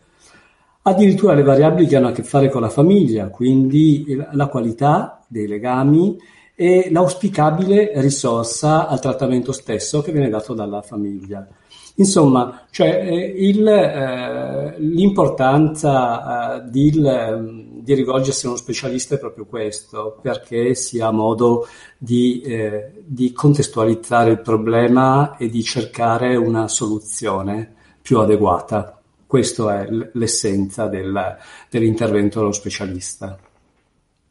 Speaker 4: addirittura le variabili che hanno a che fare con la famiglia, quindi la qualità dei legami e l'auspicabile risorsa al trattamento stesso che viene dato dalla famiglia. Insomma, cioè, eh, il, eh, l'importanza eh, di, di, rivolgersi a uno specialista è proprio questo, perché si ha modo di, eh, di contestualizzare il problema e di cercare una soluzione più adeguata. questa è l'essenza del, dell'intervento dello specialista.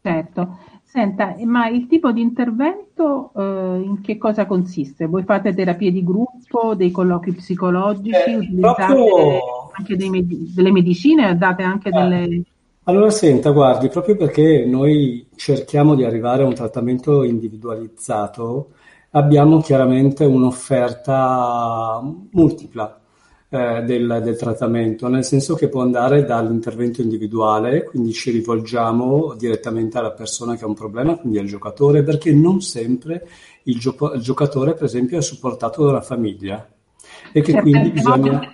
Speaker 1: Certo. Senta, ma il tipo di intervento eh, in che cosa consiste? Voi fate terapie di gruppo, dei colloqui psicologici,
Speaker 4: eh,
Speaker 1: utilizzate proprio... anche med- delle medicine, date anche eh. delle...
Speaker 4: Allora senta, guardi, proprio perché noi cerchiamo di arrivare a un trattamento individualizzato, abbiamo chiaramente un'offerta multipla eh, del, del, trattamento, nel senso che può andare dall'intervento individuale, quindi ci rivolgiamo direttamente alla persona che ha un problema, quindi al giocatore, perché non sempre il, gio- il giocatore, per esempio, è supportato dalla famiglia e che
Speaker 1: certe
Speaker 4: quindi bisogna...
Speaker 1: Volte,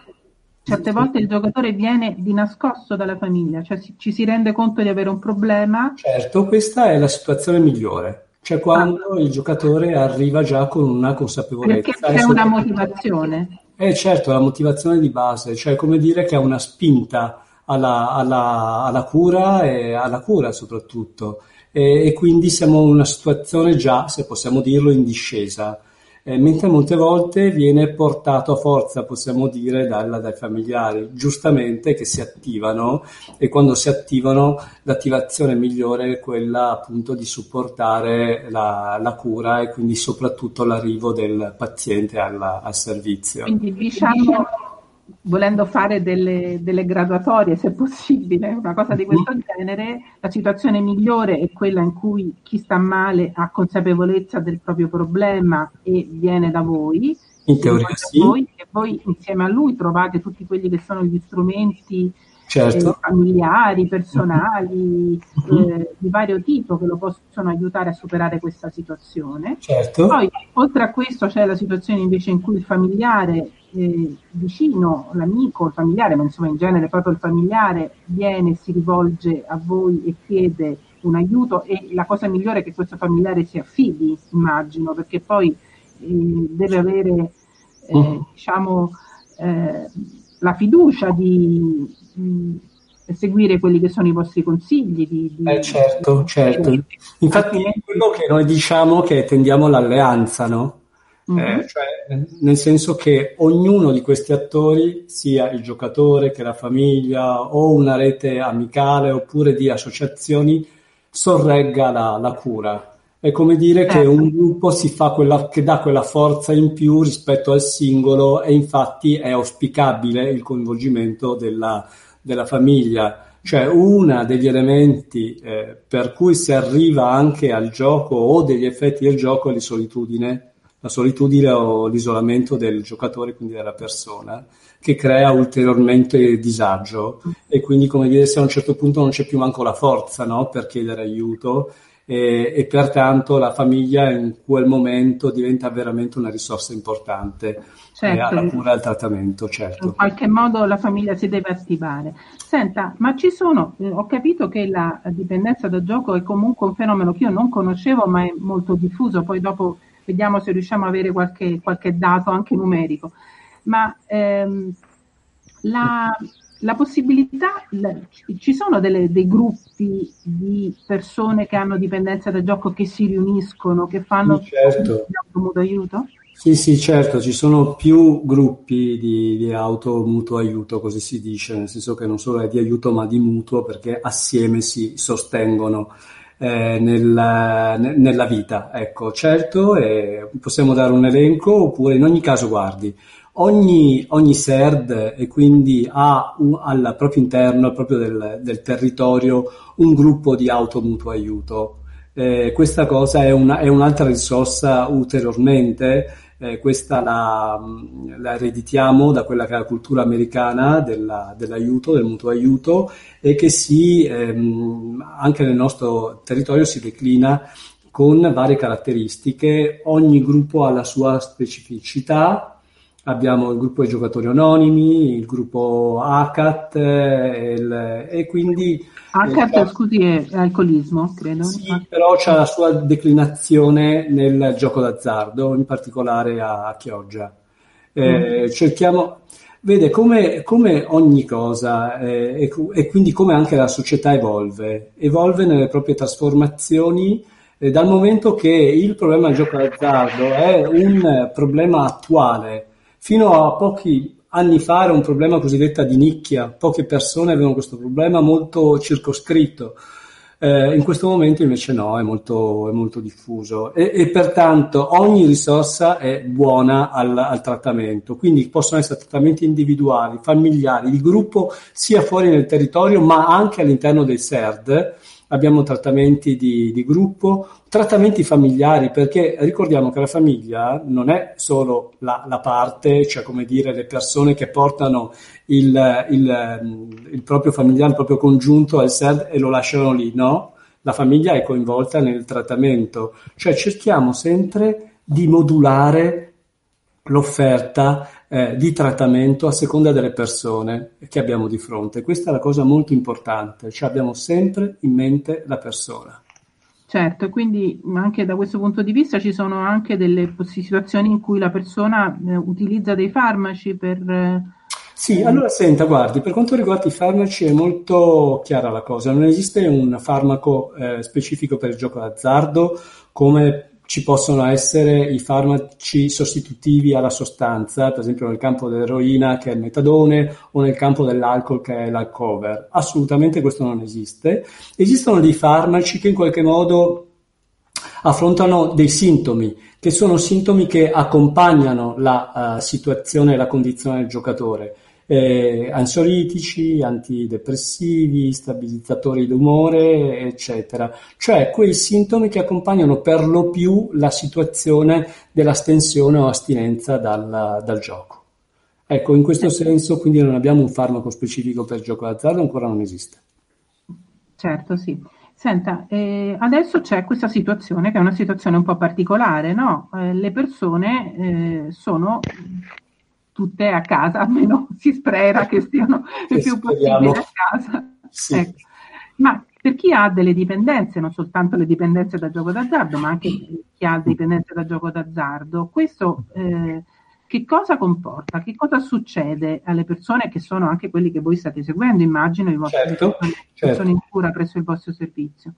Speaker 1: certe volte il giocatore viene di nascosto dalla famiglia, cioè si, ci si rende conto di avere un problema.
Speaker 4: Certo, questa è la situazione migliore cioè quando ah. il giocatore arriva già con una consapevolezza.
Speaker 1: Perché c'è una motivazione.
Speaker 4: Eh certo, la motivazione di base, cioè come dire che ha una spinta alla, alla, alla cura e alla cura soprattutto. E, e, quindi siamo in una situazione già, se possiamo dirlo, in discesa eh, mentre molte volte viene portato a forza, possiamo dire, dalla, dai familiari, giustamente che si attivano e quando si attivano l'attivazione migliore è quella appunto di supportare la, la cura e quindi soprattutto l'arrivo del paziente alla, al servizio.
Speaker 1: Quindi diciamo volendo fare delle, delle, graduatorie, se possibile, una cosa di questo mm-hmm. genere, la situazione migliore è quella in cui chi sta male ha consapevolezza del proprio problema e viene da voi.
Speaker 4: In teoria sì.
Speaker 1: Voi, e voi insieme a lui trovate tutti quelli che sono gli strumenti
Speaker 4: certo.
Speaker 1: eh, familiari, personali, mm-hmm. eh, di vario tipo che lo possono aiutare a superare questa situazione.
Speaker 4: Certo.
Speaker 1: Poi, oltre a questo, c'è la situazione invece in cui il familiare eh, vicino, l'amico, il familiare, ma insomma in genere proprio il familiare viene, si rivolge a voi e chiede un aiuto e la cosa migliore è che questo familiare si affidi, immagino, perché poi eh, deve avere eh, mm. diciamo, eh, la fiducia di, di, seguire quelli che sono i vostri consigli. Di, di
Speaker 4: eh certo, certo. Infatti quello che noi diciamo che tendiamo all'alleanza, no? Mm-hmm. Eh, cioè, nel senso che ognuno di questi attori, sia il giocatore che la famiglia o una rete amicale oppure di associazioni, sorregga la, la cura. È come dire che certo. un gruppo si fa quella, che dà quella forza in più rispetto al singolo e infatti è auspicabile il coinvolgimento della, della famiglia. Cioè uno degli elementi eh, per cui si arriva anche al gioco o degli effetti del gioco è la solitudine la solitudine o l'isolamento del giocatore, quindi della persona, che crea ulteriormente disagio e quindi come dire se a un certo punto non c'è più manco la forza no? per chiedere aiuto e, e, pertanto la famiglia in quel momento diventa veramente una risorsa importante certo. alla cura e al trattamento. Certo.
Speaker 1: In qualche modo la famiglia si deve attivare. Senta, ma ci sono, eh, ho capito che la dipendenza da gioco è comunque un fenomeno che io non conoscevo ma è molto diffuso, poi dopo vediamo se riusciamo a avere qualche, qualche dato anche numerico. Ma ehm, la, la, possibilità, la, ci sono delle, dei gruppi di persone che hanno dipendenza da gioco che si riuniscono, che fanno
Speaker 4: certo.
Speaker 1: mutuo aiuto?
Speaker 4: Sì, sì, certo, ci sono più gruppi di, di auto mutuo aiuto, così si dice, nel senso che non solo è di aiuto ma di mutuo perché assieme si sostengono eh, nella, nella, vita. Ecco, certo, eh, possiamo dare un elenco oppure in ogni caso guardi, ogni, ogni SERD e quindi ha un, al proprio interno, proprio del, del territorio, un gruppo di auto mutuo aiuto. Eh, questa cosa è, una, è un'altra risorsa ulteriormente eh, questa la, la, ereditiamo da quella che è la cultura americana della, dell'aiuto, del mutuo aiuto e che si, ehm, anche nel nostro territorio si declina con varie caratteristiche, ogni gruppo ha la sua specificità, abbiamo il gruppo dei giocatori anonimi, il gruppo ACAT eh, il, e quindi...
Speaker 1: ACAT, eh, scusi, è alcolismo, credo.
Speaker 4: Sì, però c'è la sua declinazione nel gioco d'azzardo, in particolare a, a Chioggia. Eh, mm. Cerchiamo... Vede come, come ogni cosa eh, e, e, quindi come anche la società evolve, evolve nelle proprie trasformazioni eh, dal momento che il problema del gioco d'azzardo è un problema attuale, Fino a pochi anni fa era un problema cosiddetta di nicchia, poche persone avevano questo problema molto circoscritto. Eh, in questo momento invece no, è molto, è molto diffuso. E, e, pertanto ogni risorsa è buona al, al, trattamento, quindi possono essere trattamenti individuali, familiari, di gruppo sia fuori nel territorio ma anche all'interno dei SERD abbiamo trattamenti di, di, gruppo, trattamenti familiari, perché ricordiamo che la famiglia non è solo la, la parte, cioè come dire le persone che portano il, il, il proprio familiare, il proprio congiunto al SED e lo lasciano lì, no? La famiglia è coinvolta nel trattamento, cioè cerchiamo sempre di modulare l'offerta eh, di trattamento a seconda delle persone che abbiamo di fronte. Questa è la cosa molto importante, cioè abbiamo sempre in mente la persona.
Speaker 1: Certo, quindi anche da questo punto di vista ci sono anche delle situazioni in cui la persona eh, utilizza dei farmaci per... Eh,
Speaker 4: sì, allora senta, guardi, per quanto riguarda i farmaci è molto chiara la cosa, non esiste un farmaco eh, specifico per il gioco d'azzardo come ci possono essere i farmaci sostitutivi alla sostanza, per esempio nel campo dell'eroina che è il metadone o nel campo dell'alcol che è l'alcover. Assolutamente questo non esiste. Esistono dei farmaci che in qualche modo affrontano dei sintomi, che sono sintomi che accompagnano la uh, situazione e la condizione del giocatore eh, ansiolitici, antidepressivi, stabilizzatori d'umore, eccetera. Cioè quei sintomi che accompagnano per lo più la situazione dell'astensione o astinenza dal, dal gioco. Ecco, in questo senso quindi non abbiamo un farmaco specifico per il gioco d'azzardo, ancora non esiste.
Speaker 1: Certo, sì. Senta, eh, adesso c'è questa situazione che è una situazione un po' particolare, no? Eh, le persone eh, sono tutte a casa, almeno [LAUGHS] si spera che stiano il più possibile a casa. Sì. Ecco. Ma per chi ha delle dipendenze, non soltanto le dipendenze da gioco d'azzardo, ma anche chi ha dipendenze da gioco d'azzardo, questo eh, che cosa comporta? Che cosa succede alle persone che sono anche quelli che voi state seguendo, immagino, i vostri certo, persone certo. che sono in cura presso il vostro servizio?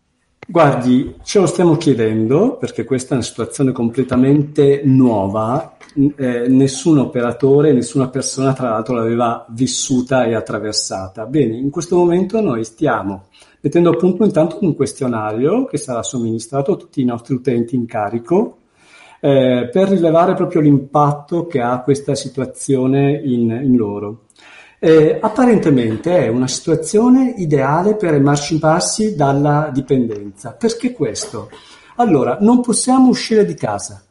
Speaker 4: Guardi, ce lo stiamo chiedendo perché questa è una situazione completamente nuova, eh, nessun operatore, nessuna persona tra l'altro l'aveva vissuta e attraversata. Bene, in questo momento noi stiamo mettendo a punto intanto un questionario che sarà somministrato a tutti i nostri utenti in carico eh, per rilevare proprio l'impatto che ha questa situazione in, in loro. Eh, apparentemente è una situazione ideale per emanciparsi dalla dipendenza. Perché questo? Allora, non possiamo uscire di casa,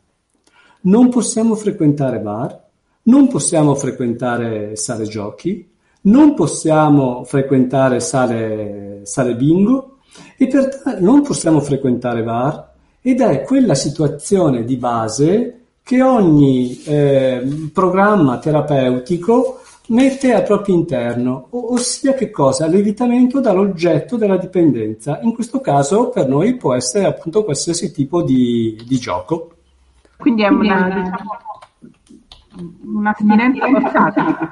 Speaker 4: non possiamo frequentare bar, non possiamo frequentare sale giochi, non possiamo frequentare sale, sale bingo e per, non possiamo frequentare bar ed è quella situazione di base che ogni eh, programma terapeutico mette al proprio interno, ossia che cosa? L'evitamento dall'oggetto della dipendenza. In questo caso per noi può essere appunto qualsiasi tipo di, di gioco.
Speaker 1: Quindi è una, diciamo, un'astinenza forzata.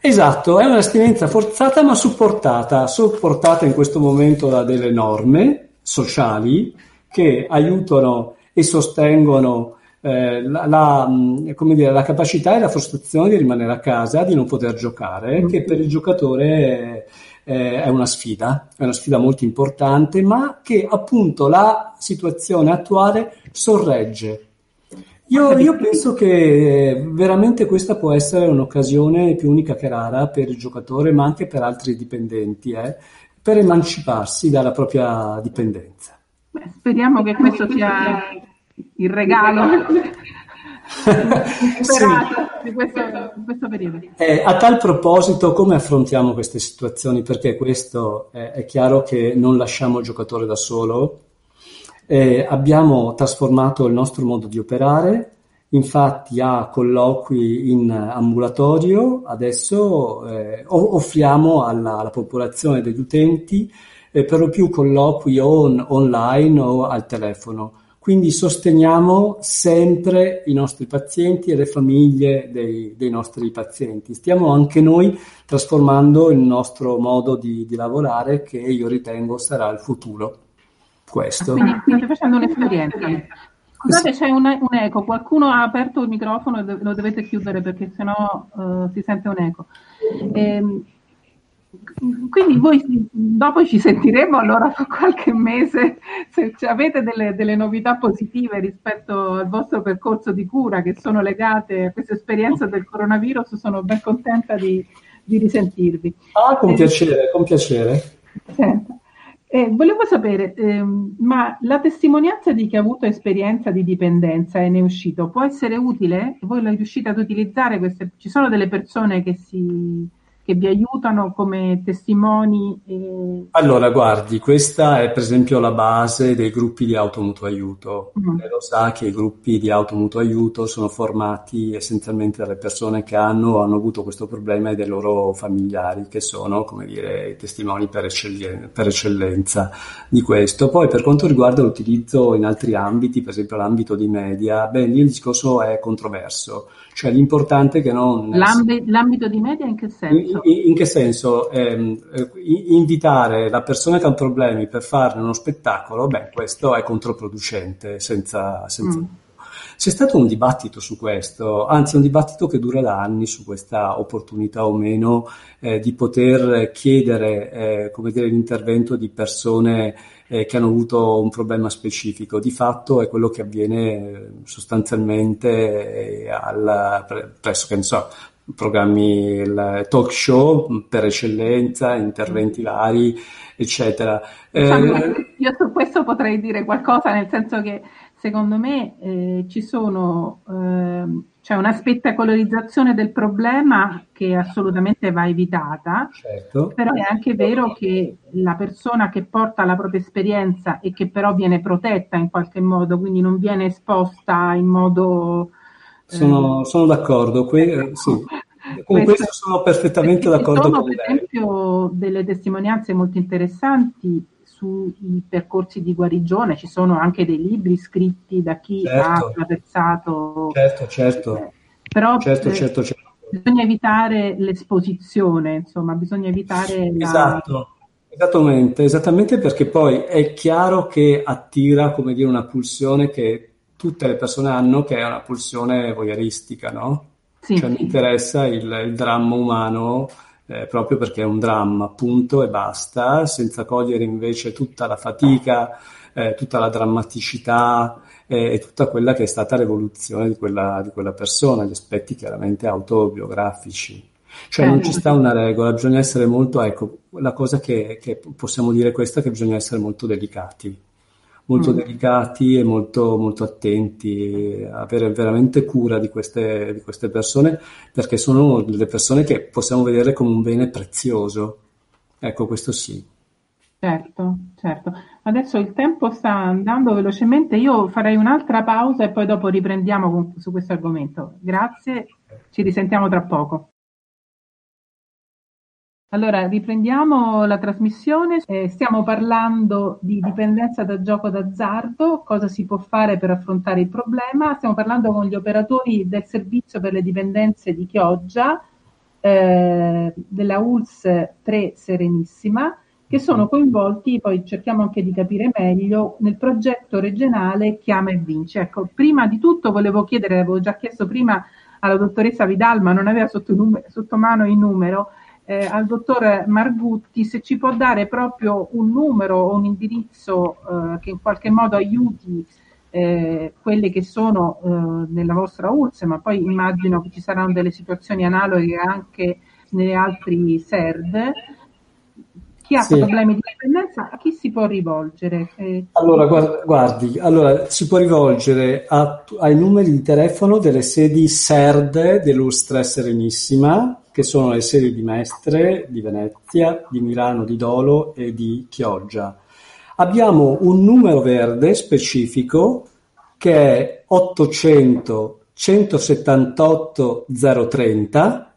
Speaker 4: Esatto, è un'astinenza forzata ma supportata, supportata in questo momento da delle norme sociali che aiutano e sostengono eh, la, la, dire, la, capacità e la frustrazione di rimanere a casa, di non poter giocare, mm. che per il giocatore è, è una sfida, è una sfida molto importante, ma che appunto la situazione attuale sorregge. Io, io, penso che veramente questa può essere un'occasione più unica che rara per il giocatore, ma anche per altri dipendenti, eh, per emanciparsi dalla propria dipendenza.
Speaker 1: Beh, speriamo che questo sia il regalo [LAUGHS] sì. di, questo, di questo periodo.
Speaker 4: Eh, a tal proposito, come affrontiamo queste situazioni? Perché questo eh, è chiaro che non lasciamo il giocatore da solo. Eh, abbiamo trasformato il nostro modo di operare, infatti a colloqui in ambulatorio adesso eh, offriamo alla, alla, popolazione degli utenti eh, per lo più colloqui on, online o al telefono quindi sosteniamo sempre i nostri pazienti e le famiglie dei, dei nostri pazienti. Stiamo anche noi trasformando il nostro modo di, di lavorare che io ritengo sarà il futuro. Questo.
Speaker 1: Quindi state facendo un'esperienza. Scusate, c'è un, un, eco, qualcuno ha aperto il microfono e lo dovete chiudere perché sennò uh, si sente un eco. Ehm, quindi voi dopo ci sentiremo allora fra qualche mese se avete delle, delle, novità positive rispetto al vostro percorso di cura che sono legate a questa esperienza del coronavirus, sono ben contenta di, di risentirvi.
Speaker 4: Ah, con eh, piacere, con piacere.
Speaker 1: Senta. Eh, volevo sapere, ehm, ma la testimonianza di chi ha avuto esperienza di dipendenza e ne è uscito può essere utile? Voi la riuscite ad utilizzare? Queste, ci sono delle persone che si che vi aiutano come testimoni? E...
Speaker 4: Allora, guardi, questa è per esempio la base dei gruppi di automutuo aiuto. Mm. Lei lo sa che i gruppi di automutuo aiuto sono formati essenzialmente dalle persone che hanno hanno avuto questo problema e dai loro familiari, che sono, come dire, i testimoni per, eccellen- per eccellenza di questo. Poi per quanto riguarda l'utilizzo in altri ambiti, per esempio l'ambito di media, beh, lì il discorso è controverso cioè l'importante è che non...
Speaker 1: L'ambi- l'ambito di media in che senso?
Speaker 4: In, che senso? Eh, invitare la persona che ha problemi per farne uno spettacolo, beh, questo è controproducente, senza... senza... Mm. C'è stato un dibattito su questo, anzi un dibattito che dura da anni su questa opportunità o meno eh, di poter chiedere eh, come dire, l'intervento di persone eh, che hanno avuto un problema specifico. Di fatto è quello che avviene eh, sostanzialmente eh, al, presso, che ne so, programmi, il talk show per eccellenza, interventi vari, eccetera.
Speaker 1: Eh, io su questo potrei dire qualcosa, nel senso che secondo me eh, ci sono, eh, c'è una spettacolarizzazione del problema che assolutamente va evitata, certo. però è anche vero che la persona che porta la propria esperienza e che però viene protetta in qualche modo, quindi non viene esposta in modo...
Speaker 4: Eh, sono, sono d'accordo, que- eh, sì. Con questo, questo sono perfettamente d'accordo
Speaker 1: sono,
Speaker 4: con
Speaker 1: lei. Per esempio delle testimonianze molto interessanti sui percorsi di guarigione, ci sono anche dei libri scritti da chi certo. ha attraversato.
Speaker 4: Certo, certo.
Speaker 1: Eh, però
Speaker 4: certo, eh, certo, certo.
Speaker 1: bisogna evitare l'esposizione, insomma, bisogna evitare la...
Speaker 4: Esatto. Esattamente, esattamente perché poi è chiaro che attira, come dire, una pulsione che tutte le persone hanno, che è una pulsione voyeuristica, no? Sì, cioè sì. mi interessa il, il dramma umano eh, proprio perché è un dramma, punto e basta, senza cogliere invece tutta la fatica, eh, tutta la drammaticità eh, e tutta quella che è stata l'evoluzione di quella, di quella persona, gli aspetti chiaramente autobiografici. Cioè non ci sta una regola, bisogna essere molto, ecco, la cosa che, che possiamo dire è questa, che bisogna essere molto delicati molto mm. delicati e molto, molto attenti, avere veramente cura di queste, di queste persone perché sono delle persone che possiamo vedere come un bene prezioso. Ecco, questo sì.
Speaker 1: Certo, certo. Adesso il tempo sta andando velocemente, io farei un'altra pausa e poi dopo riprendiamo con, su questo argomento. Grazie, ci risentiamo tra poco. Allora, riprendiamo la trasmissione. Eh, stiamo parlando di dipendenza da gioco d'azzardo, cosa si può fare per affrontare il problema. Stiamo parlando con gli operatori del servizio per le dipendenze di Chioggia, eh, della ULS 3 Serenissima, che sono coinvolti, poi cerchiamo anche di capire meglio, nel progetto regionale Chiama e Vince. Ecco, prima di tutto volevo chiedere, avevo già chiesto prima alla dottoressa Vidal, ma non aveva sotto, numero, sotto mano il numero, eh, al dottor Margutti se ci può dare proprio un numero o un indirizzo eh, che in qualche modo aiuti eh, quelle che sono eh, nella vostra ULS, ma poi immagino che ci saranno delle situazioni analoghe anche nelle altri SERD. Chi ha sì. problemi di dipendenza, a chi si può rivolgere?
Speaker 4: Eh, allora, guardi, allora, si può rivolgere a, ai numeri di telefono delle sedi SERD dell'ULS Serenissima, che sono le sedi di Mestre, di Venezia, di Milano, di Dolo e di Chioggia. Abbiamo un numero verde specifico che è 800 178 030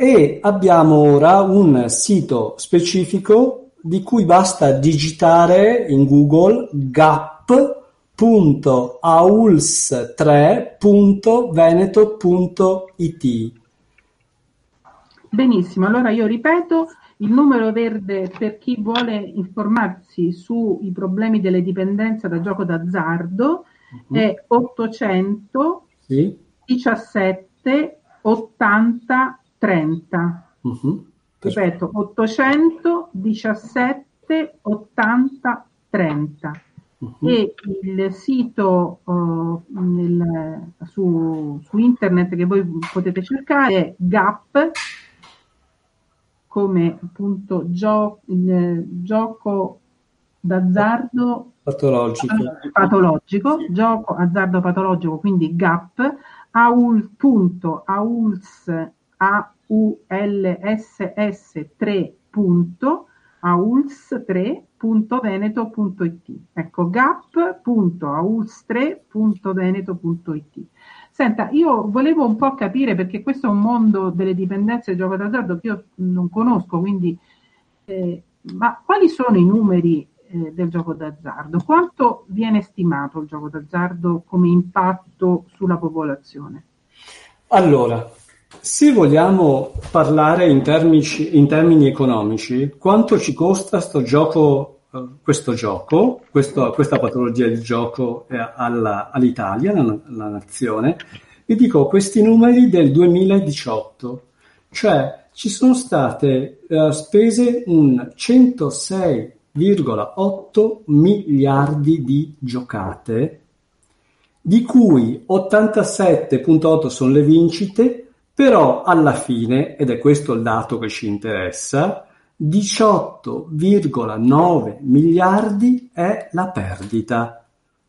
Speaker 4: e abbiamo ora un sito specifico di cui basta digitare in Google gap.auls3.veneto.it
Speaker 1: Benissimo, allora io ripeto il numero verde per chi vuole informarsi sui problemi delle dipendenze da gioco d'azzardo uh-huh. è 800 sì. 17 80 trenta. Uh-huh. Ripeto, 800 80 30. Uh-huh. E il sito uh, nel, su, su, internet che voi potete cercare è GAP come appunto gio, il, gioco d'azzardo
Speaker 4: patologico,
Speaker 1: patologico sì. gioco azzardo patologico, quindi GAP, aul.auls.it aulss3.auls3.veneto.it. Ecco, gap.auls3.veneto.it. Senta, io volevo un po' capire perché questo è un mondo delle dipendenze del gioco d'azzardo che io non conosco, quindi eh, ma quali sono i numeri eh, del gioco d'azzardo? Quanto viene stimato il gioco d'azzardo come impatto sulla popolazione?
Speaker 4: Allora, se vogliamo parlare in termini, in termini economici, quanto ci costa gioco, eh, questo gioco, questo, questa patologia di gioco eh, alla, all'Italia, la, la nazione? Vi dico questi numeri del 2018, cioè ci sono state uh, spese un 106,8 miliardi di giocate, di cui 87,8 sono le vincite, però alla fine, ed è questo il dato che ci interessa, 18,9 miliardi è la perdita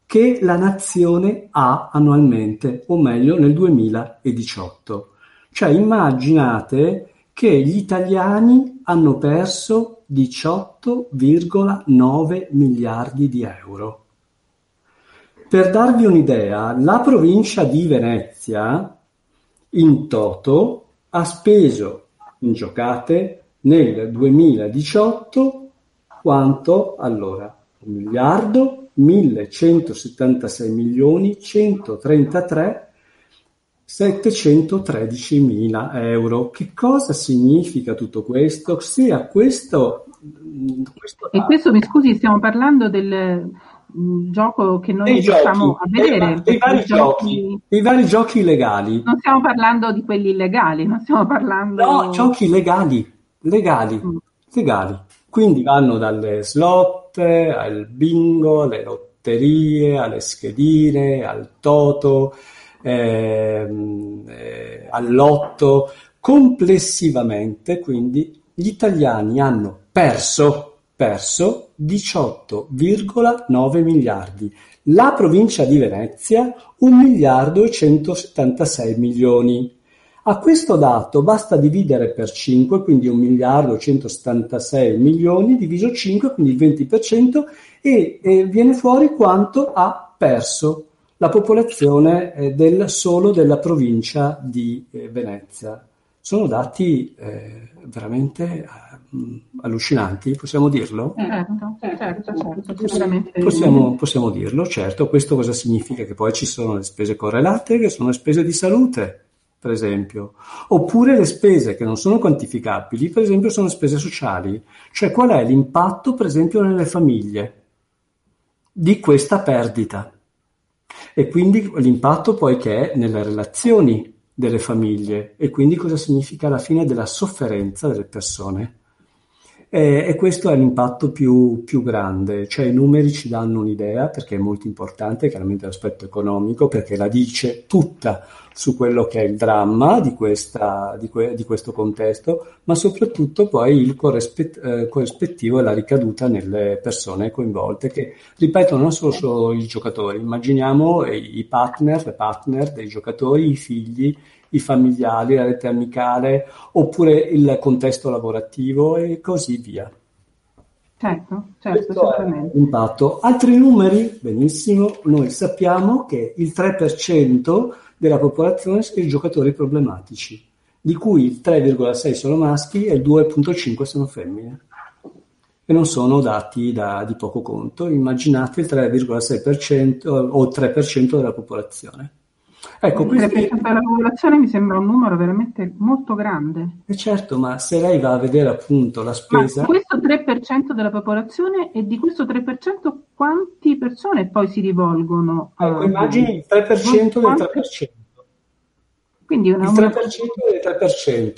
Speaker 4: che la nazione ha annualmente, o meglio nel 2018. Cioè immaginate che gli italiani hanno perso 18,9 miliardi di euro. Per darvi un'idea, la provincia di Venezia in toto ha speso in giocate nel 2018 quanto allora 1 miliardo 1176 milioni 133 713 mila euro. Che cosa significa tutto questo? Se a questo,
Speaker 1: questo e questo mi scusi, stiamo parlando del, gioco che noi riusciamo a vedere.
Speaker 4: Dei, vari giochi, dei vari giochi legali.
Speaker 1: Non stiamo parlando di quelli illegali, non stiamo parlando...
Speaker 4: No, giochi legali, legali, mm. legali. Quindi vanno dalle slot al bingo, alle lotterie, alle schedine, al toto, ehm, eh, all'otto. Complessivamente, quindi, gli italiani hanno perso perso 18,9 miliardi, la provincia di Venezia 1 miliardo e 176 milioni. A questo dato basta dividere per 5, quindi 1 miliardo e 176 milioni diviso 5, quindi il 20%, e, e viene fuori quanto ha perso la popolazione eh, del, solo della provincia di eh, Venezia. Sono dati eh, veramente allucinanti, possiamo dirlo?
Speaker 1: Certo, certo, certo,
Speaker 4: possiamo, possiamo, dirlo, certo. Questo cosa significa? Che poi ci sono le spese correlate, che sono le spese di salute, per esempio, oppure le spese che non sono quantificabili, per esempio, sono spese sociali. Cioè, qual è l'impatto, per esempio, nelle famiglie di questa perdita? E quindi l'impatto poi che è nelle relazioni delle famiglie e quindi cosa significa la fine della sofferenza delle persone. E, e questo è l'impatto più, più, grande, cioè i numeri ci danno un'idea perché è molto importante, chiaramente l'aspetto economico, perché la dice tutta su quello che è il dramma di, questa, di, que, di questo contesto, ma soprattutto poi il corrispet, eh, corrispettivo e la ricaduta nelle persone coinvolte, che ripeto non sono solo i giocatori, immaginiamo i, i partner, le partner dei giocatori, i figli, i familiari, la rete amicale, oppure il contesto lavorativo e così via.
Speaker 1: Certo, certo, certamente.
Speaker 4: Impatto. Altri numeri? Benissimo, noi sappiamo che il 3% della popolazione sono i giocatori problematici, di cui il 3,6 sono maschi e il 2,5 sono femmine. E non sono dati da, di poco conto. Immaginate il 3,6% o il 3% della popolazione.
Speaker 1: Ecco, il 3% questi... della popolazione mi sembra un numero veramente molto grande.
Speaker 4: E eh, certo, ma se lei va a vedere appunto la spesa...
Speaker 1: Ma questo 3% della popolazione e di questo 3% quante persone poi si rivolgono?
Speaker 4: Ecco, a... immagini il 3% del 3%. Quindi una... Il 3% del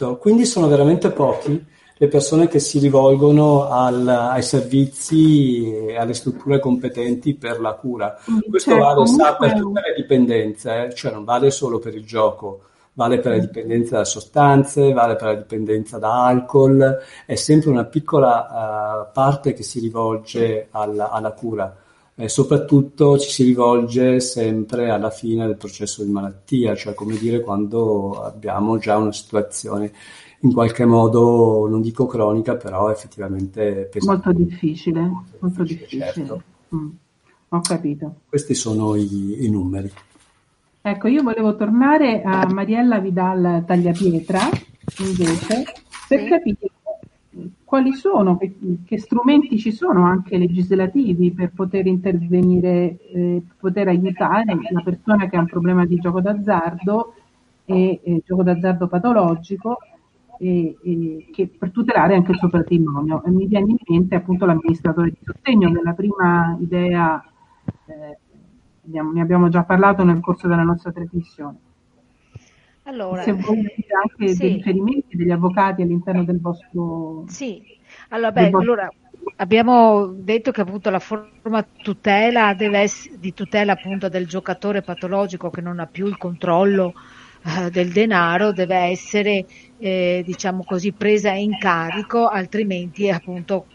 Speaker 4: 3%, quindi sono veramente pochi le persone che si rivolgono al, ai servizi e alle strutture competenti per la cura. Questo cioè, vale comunque... per tutte le dipendenze, eh? cioè non vale solo per il gioco, vale per la dipendenza da sostanze, vale per la dipendenza da alcol, è sempre una piccola uh, parte che si rivolge alla, alla cura. E soprattutto ci si rivolge sempre alla fine del processo di malattia, cioè come dire quando abbiamo già una situazione in qualche modo, non dico cronica, però effettivamente
Speaker 1: pesante. Molto difficile, molto, molto difficile. Certo. Mm. Ho capito.
Speaker 4: Questi sono i, i, numeri.
Speaker 1: Ecco, io volevo tornare a Mariella Vidal Tagliapietra, invece, per capire quali sono, che, che, strumenti ci sono anche legislativi per poter intervenire, eh, poter aiutare la persona che ha un problema di gioco d'azzardo e eh, gioco d'azzardo patologico e, e che, per tutelare anche il suo patrimonio. E mi viene in mente appunto l'amministratore di sostegno, che è la prima idea, eh, abbiamo, ne abbiamo già parlato nel corso della nostra trasmissione. Allora, Se voi avete anche sì. dei riferimenti degli avvocati all'interno del vostro...
Speaker 2: Sì, allora, beh, vostro... allora abbiamo detto che appunto la forma tutela deve essere, di tutela appunto del giocatore patologico che non ha più il controllo eh, del denaro deve essere eh, diciamo così presa in carico altrimenti appunto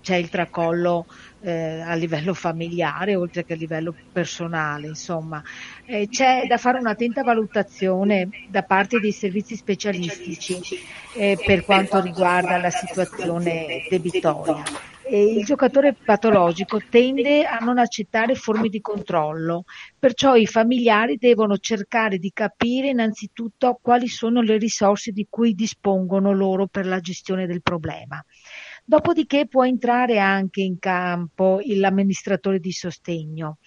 Speaker 2: c'è il tracollo eh, a livello familiare oltre che a livello personale insomma. Eh, c'è da fare un'attenta valutazione da parte dei servizi specialistici eh, per quanto riguarda la situazione debitoria il giocatore patologico tende a non accettare forme di controllo, perciò i familiari devono cercare di capire innanzitutto quali sono le risorse di cui dispongono loro per la gestione del problema. Dopodiché può entrare anche in campo l'amministratore di sostegno.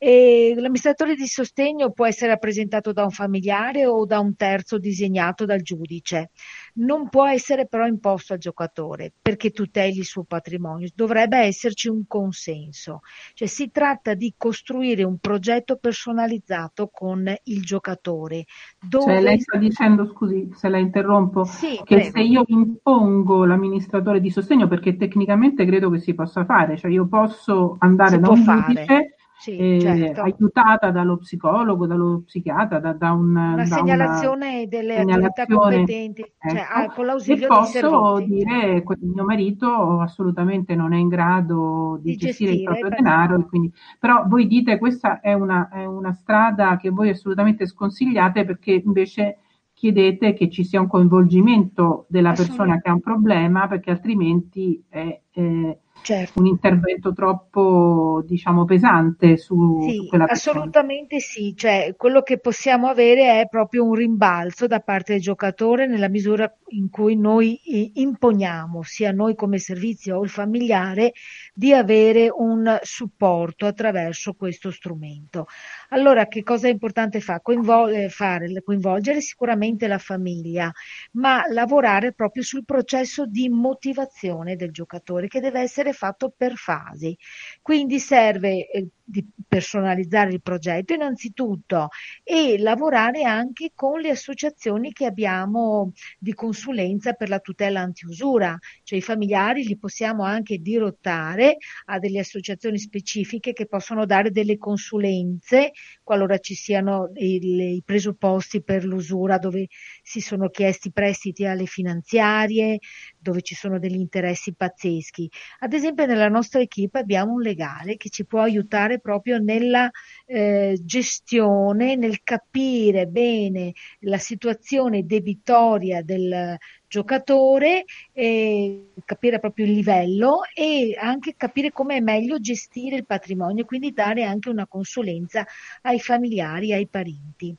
Speaker 2: E l'amministratore di sostegno può essere rappresentato da un familiare o da un terzo disegnato dal giudice. Non può essere però imposto al giocatore perché tuteli il suo patrimonio. Dovrebbe esserci un consenso. Cioè si tratta di costruire un progetto personalizzato con il giocatore.
Speaker 1: Dove... Cioè lei sta dicendo, scusi se la interrompo, sì, che prego. se io impongo l'amministratore di sostegno, perché tecnicamente credo che si possa fare, cioè io posso andare si da un giudice sì, eh, certo. aiutata dallo psicologo, dallo psichiatra, da, da un,
Speaker 2: una
Speaker 1: da
Speaker 2: segnalazione una delle segnalazione, autorità competenti, cioè, ecco, cioè, con l'ausilio
Speaker 1: e posso dire che mio marito assolutamente non è in grado di, di gestire, gestire, il proprio denaro, quindi, però voi dite che questa è una, è una strada che voi assolutamente sconsigliate perché invece chiedete che ci sia un coinvolgimento della persona che ha un problema perché altrimenti è, è certo. un intervento troppo diciamo pesante su,
Speaker 2: sì,
Speaker 1: su quella
Speaker 2: persona. Assolutamente sì, cioè quello che possiamo avere è proprio un rimbalzo da parte del giocatore nella misura in cui noi imponiamo, sia noi come servizio o il familiare, di avere un supporto attraverso questo strumento. Allora, che cosa è importante fa? Coinvol- eh, fare? Coinvolgere sicuramente la famiglia, ma lavorare proprio sul processo di motivazione del giocatore che deve essere fatto per fasi. Quindi serve eh, di personalizzare il progetto innanzitutto e lavorare anche con le associazioni che abbiamo di consulenza per la tutela antiusura, cioè i familiari li possiamo anche dirottare a delle associazioni specifiche che possono dare delle consulenze qualora ci siano i, i presupposti per l'usura dove si sono chiesti prestiti alle finanziarie, dove ci sono degli interessi pazzeschi. Ad esempio nella nostra equipe abbiamo un legale che ci può aiutare proprio nella eh, gestione, nel capire bene la situazione debitoria del giocatore, eh, capire proprio il livello e anche capire come è meglio gestire il patrimonio, quindi dare anche una consulenza ai familiari, ai parenti.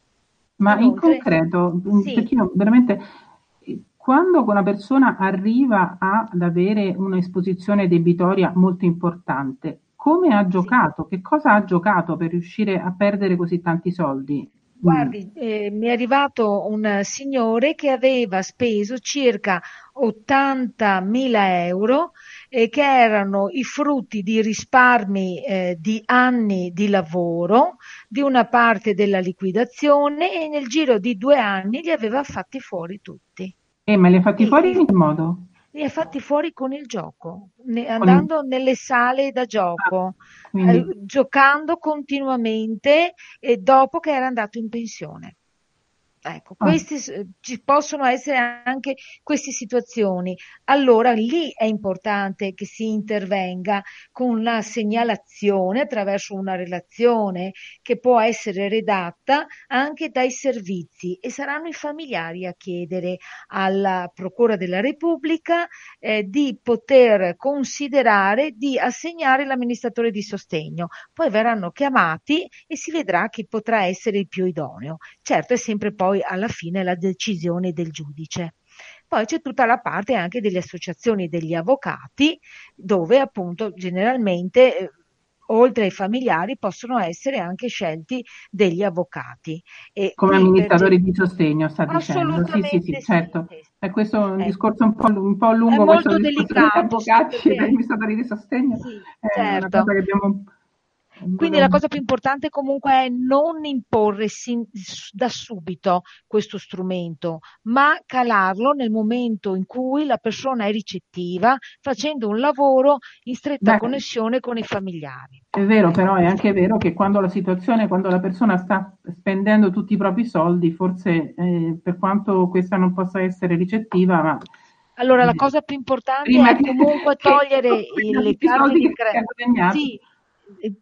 Speaker 1: Ma Inoltre, in concreto, sì. perché io veramente quando una persona arriva ad avere un'esposizione debitoria molto importante, come ha giocato? Che cosa ha giocato per riuscire a perdere così tanti soldi?
Speaker 2: Guardi, eh, mi è arrivato un signore che aveva speso circa 80.000 euro eh, che erano i frutti di risparmi eh, di anni di lavoro, di una parte della liquidazione e nel giro di due anni li aveva fatti fuori tutti.
Speaker 1: Eh, ma li ha fatti e, fuori in che modo?
Speaker 2: Li ha fatti fuori con il gioco, ne, andando nelle sale da gioco, ah, eh, giocando continuamente e dopo che era andato in pensione. Ecco, ah. questi, ci possono essere anche queste situazioni. Allora lì è importante che si intervenga con la segnalazione attraverso una relazione che può essere redatta anche dai servizi e saranno i familiari a chiedere alla Procura della Repubblica eh, di poter considerare di assegnare l'amministratore di sostegno. Poi verranno chiamati e si vedrà chi potrà essere il più idoneo. Certo, è sempre poi poi alla fine la decisione del giudice. Poi c'è tutta la parte anche delle associazioni degli avvocati, dove appunto generalmente eh, oltre ai familiari possono essere anche scelti degli avvocati.
Speaker 1: E Come amministratori per... di sostegno, sta dicendo. Sì, sì, sì, certo. Sì. E questo è un eh. discorso un po', un po lungo.
Speaker 2: È molto delicato.
Speaker 1: Avvocati e amministratori di sostegno. Sì, è certo. una cosa che abbiamo
Speaker 2: quindi la cosa più importante comunque è non imporre sin, da subito questo strumento, ma calarlo nel momento in cui la persona è ricettiva, facendo un lavoro in stretta Beh, connessione con i familiari.
Speaker 1: È vero, però è anche vero che quando la situazione, quando la persona sta spendendo tutti i propri soldi, forse eh, per quanto questa non possa essere ricettiva, ma
Speaker 2: allora, la cosa più importante è comunque [LAUGHS] togliere le carte di [LAUGHS] credito. Sì,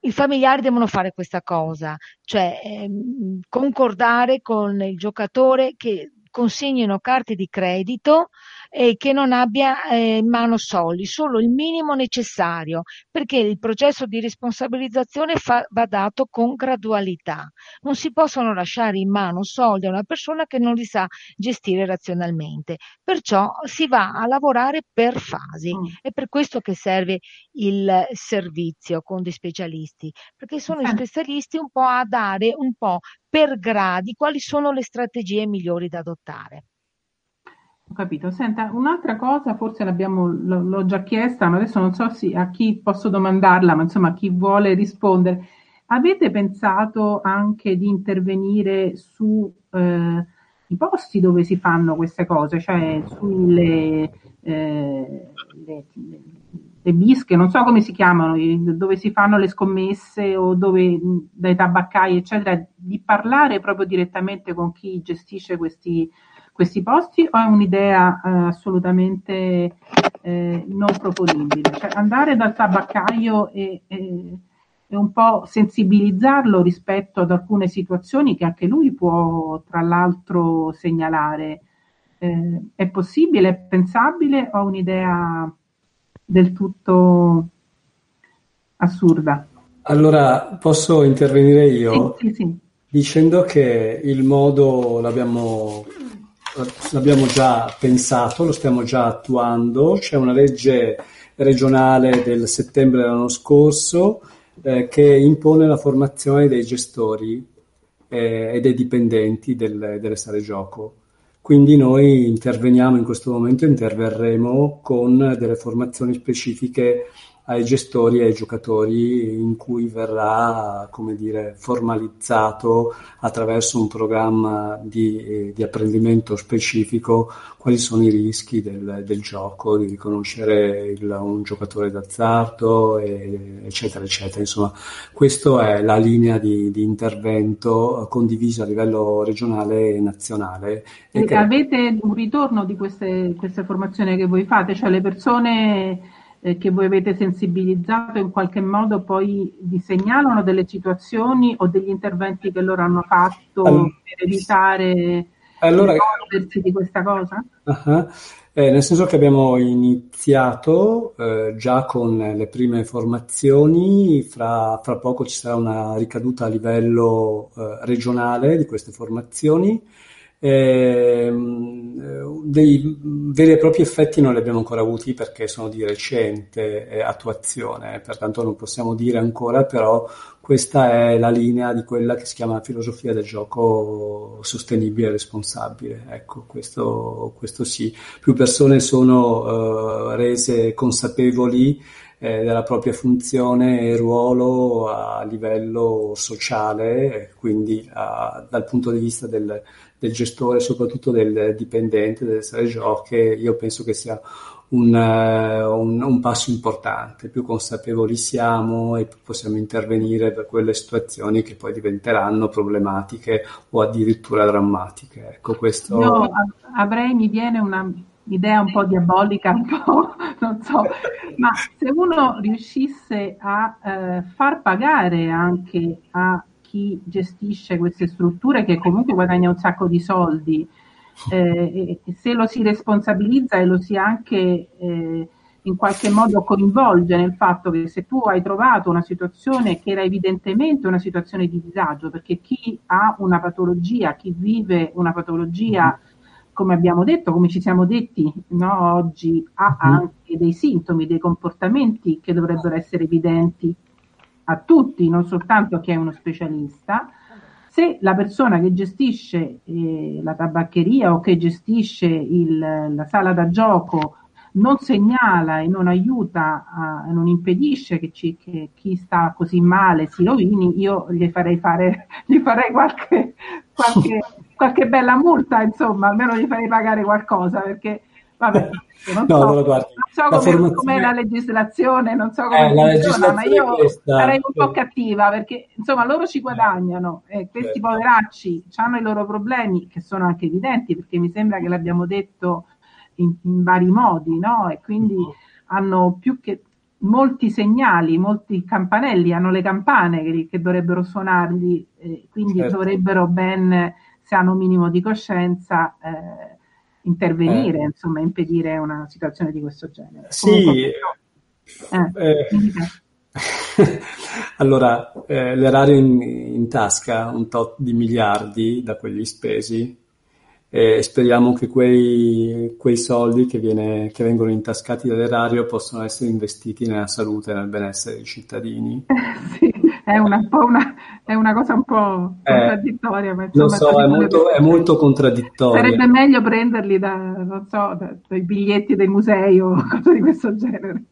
Speaker 2: i familiari devono fare questa cosa, cioè ehm, concordare con il giocatore che consegnino carte di credito e che non abbia eh, in mano soldi, solo il minimo necessario, perché il processo di responsabilizzazione fa, va dato con gradualità. Non si possono lasciare in mano soldi a una persona che non li sa gestire razionalmente. Perciò si va a lavorare per fasi. Mm. È per questo che serve il servizio con dei specialisti, perché sono gli specialisti un po' a dare un po' per gradi quali sono le strategie migliori da adottare.
Speaker 1: Capito. Senta, un'altra cosa, forse l'ho già chiesta, ma adesso non so a chi posso domandarla, ma insomma a chi vuole rispondere. Avete pensato anche di intervenire sui eh, posti dove si fanno queste cose, cioè sulle eh, le, le, bische, non so come si chiamano, dove si fanno le scommesse o dove dai tabaccai, eccetera, di parlare proprio direttamente con chi gestisce questi questi posti o è un'idea eh, assolutamente eh, non proponibile? Cioè andare dal tabaccaio e, e, e, un po' sensibilizzarlo rispetto ad alcune situazioni che anche lui può tra l'altro segnalare. Eh, è possibile, è pensabile o è un'idea del tutto assurda?
Speaker 4: Allora, posso intervenire io? Sì, sì, sì. Dicendo che il modo l'abbiamo l'abbiamo già pensato, lo stiamo già attuando, c'è una legge regionale del settembre dell'anno scorso eh, che impone la formazione dei gestori eh, e dei dipendenti del, delle sale gioco. Quindi noi interveniamo in questo momento, interverremo con delle formazioni specifiche ai gestori e ai giocatori in cui verrà, come dire, formalizzato attraverso un programma di, di apprendimento specifico quali sono i rischi del, del gioco, di riconoscere il, un giocatore d'azzardo, e, eccetera, eccetera. Insomma, questa è la linea di, di, intervento condivisa a livello regionale e nazionale.
Speaker 1: E che... Avete un ritorno di queste, queste formazioni che voi fate? Cioè le persone eh, che voi avete sensibilizzato in qualche modo poi vi segnalano delle situazioni o degli interventi che loro hanno fatto allora, per evitare allora, di questa cosa?
Speaker 4: Uh-huh. Eh, nel senso che abbiamo iniziato eh, già con le prime formazioni, fra, fra, poco ci sarà una ricaduta a livello eh, regionale di queste formazioni dei veri e propri effetti non li abbiamo ancora avuti perché sono di recente eh, attuazione, pertanto non possiamo dire ancora, però questa è la linea di quella che si chiama filosofia del gioco sostenibile e responsabile. Ecco, questo, questo sì. Più persone sono uh, rese consapevoli eh, della propria funzione e ruolo a livello sociale, quindi a, dal punto di vista del, del gestore, soprattutto del dipendente delle sale giochi, io penso che sia un, un, un, passo importante. Più consapevoli siamo e più possiamo intervenire per quelle situazioni che poi diventeranno problematiche o addirittura drammatiche. Ecco, questo...
Speaker 1: Io avrei, mi viene una idea un po' diabolica, un po', [LAUGHS] non so, ma se uno riuscisse a eh, far pagare anche a chi gestisce queste strutture che comunque guadagna un sacco di soldi, eh, se lo si responsabilizza e lo si anche eh, in qualche modo coinvolge nel fatto che se tu hai trovato una situazione che era evidentemente una situazione di disagio, perché chi ha una patologia, chi vive una patologia, come abbiamo detto, come ci siamo detti no, oggi, ha anche dei sintomi, dei comportamenti che dovrebbero essere evidenti a tutti, non soltanto a chi è uno specialista, se la persona che gestisce eh, la tabaccheria o che gestisce il, la sala da gioco non segnala e non aiuta, a, non impedisce che, ci, che, chi sta così male si rovini, io gli farei fare, [LAUGHS] gli farei qualche, qualche, qualche bella multa, insomma, almeno gli farei pagare qualcosa, perché Vabbè, [LAUGHS] non no, so, non so come, formazione... com'è la legislazione, non so come eh, funziona, ma io sarei un po' cattiva perché insomma loro ci guadagnano e questi certo. poveracci hanno i loro problemi che sono anche evidenti perché mi sembra che l'abbiamo detto in, in vari modi, no? E quindi uh-huh. hanno più che molti segnali, molti campanelli, hanno le campane che, che dovrebbero suonargli, eh, quindi certo. dovrebbero ben, se hanno un minimo di coscienza, eh, intervenire, eh. insomma, impedire una situazione di questo genere.
Speaker 4: Sì. Comunque, eh, eh, [LAUGHS] allora, eh, l'erario in, in, tasca, un tot di miliardi da quelli spesi, e speriamo che quei, quei soldi che, viene, che, vengono intascati dall'erario possano essere investiti nella salute e nel benessere dei cittadini. [LAUGHS]
Speaker 1: sì è una, una, è una cosa un po' eh, contraddittoria.
Speaker 4: Insomma, lo so, è molto, è molto contraddittorio.
Speaker 1: Sarebbe meglio prenderli da, non so, da, dai biglietti dei musei o [LAUGHS] cose di questo genere.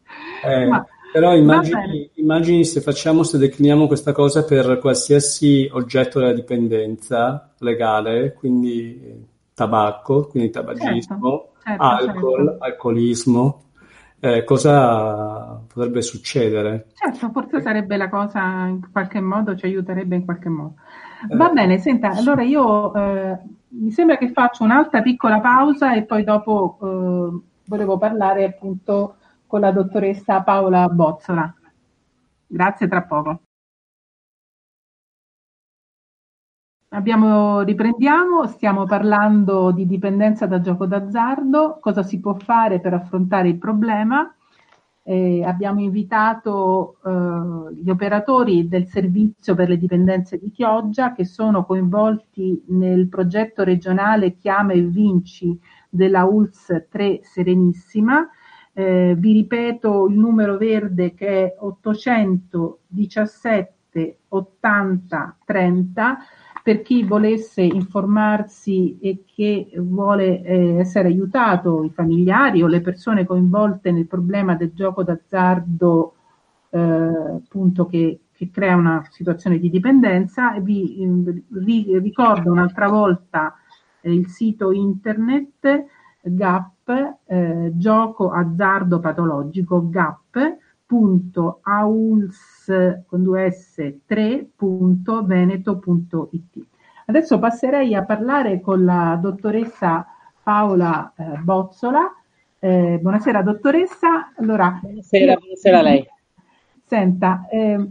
Speaker 4: Eh, ma, però immagini, immagini, se facciamo, se decliniamo questa cosa per qualsiasi oggetto della dipendenza legale, quindi tabacco, quindi tabagismo, certo, certo, alcol, certo. alcolismo, eh, cosa potrebbe succedere.
Speaker 1: Certo, forse sarebbe la cosa in qualche modo, ci aiuterebbe in qualche modo. Va eh. bene, senta, allora io eh, mi sembra che faccio un'altra piccola pausa e poi dopo eh, volevo parlare appunto con la dottoressa Paola Bozzola. Grazie, tra poco. Abbiamo, riprendiamo, stiamo parlando di dipendenza da gioco d'azzardo, cosa si può fare per affrontare il problema. Eh, abbiamo invitato eh, gli operatori del servizio per le dipendenze di Chioggia che sono coinvolti nel progetto regionale Chiama e Vinci della ULS 3 Serenissima. Eh, vi ripeto il numero verde che è 817 80 30 per chi volesse informarsi e che vuole eh, essere aiutato, i familiari o le persone coinvolte nel problema del gioco d'azzardo eh, appunto che, che, crea una situazione di dipendenza, vi, vi ricordo un'altra volta eh, il sito internet GAP, eh, gioco azzardo patologico GAP, www.auls con due s 3.veneto.it. Adesso passerei a parlare con la dottoressa Paola eh, Bozzola. Eh, buonasera dottoressa.
Speaker 5: Allora, buonasera, buonasera a lei.
Speaker 1: Senta, eh,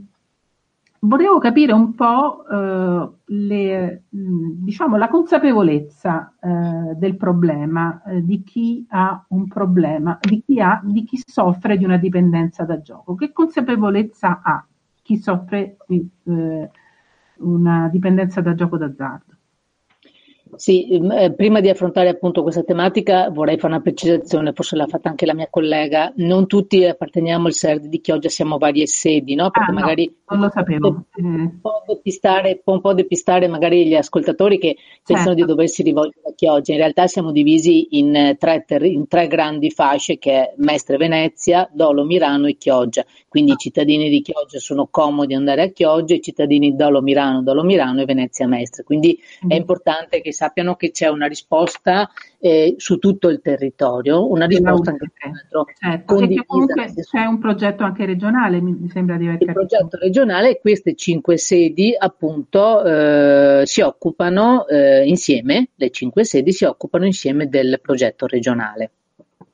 Speaker 1: volevo capire un po' eh, le, diciamo, la consapevolezza eh, del problema eh, di chi ha un problema, di chi, ha, di chi soffre di una dipendenza da gioco. Che consapevolezza ha chi soffre di eh, una dipendenza da gioco d'azzardo?
Speaker 5: Sì, eh, prima di affrontare appunto questa tematica vorrei fare una precisazione, forse l'ha fatta anche la mia collega, non tutti apparteniamo al SERD di Chioggia, siamo varie sedi, no?
Speaker 1: Perché ah, magari no, non lo sapevo.
Speaker 5: Un po, depistare, può un po' depistare magari gli ascoltatori che pensano certo. di doversi rivolgere a Chioggia, in realtà siamo divisi in tre, in tre grandi fasce che è Mestre Venezia, Dolo Mirano e Chioggia, quindi i cittadini di Chioggia sono comodi andare a Chioggia, i cittadini di Dolo Mirano, Dolo Mirano e Venezia Mestre, quindi mm. è importante che sappiano che c'è una risposta eh, su tutto il territorio, una risposta anche
Speaker 1: certo, comunque c'è un progetto anche regionale, mi sembra di aver
Speaker 5: capito. Il progetto regionale e queste cinque sedi appunto eh, si occupano eh, insieme, le cinque sedi si occupano insieme del progetto regionale.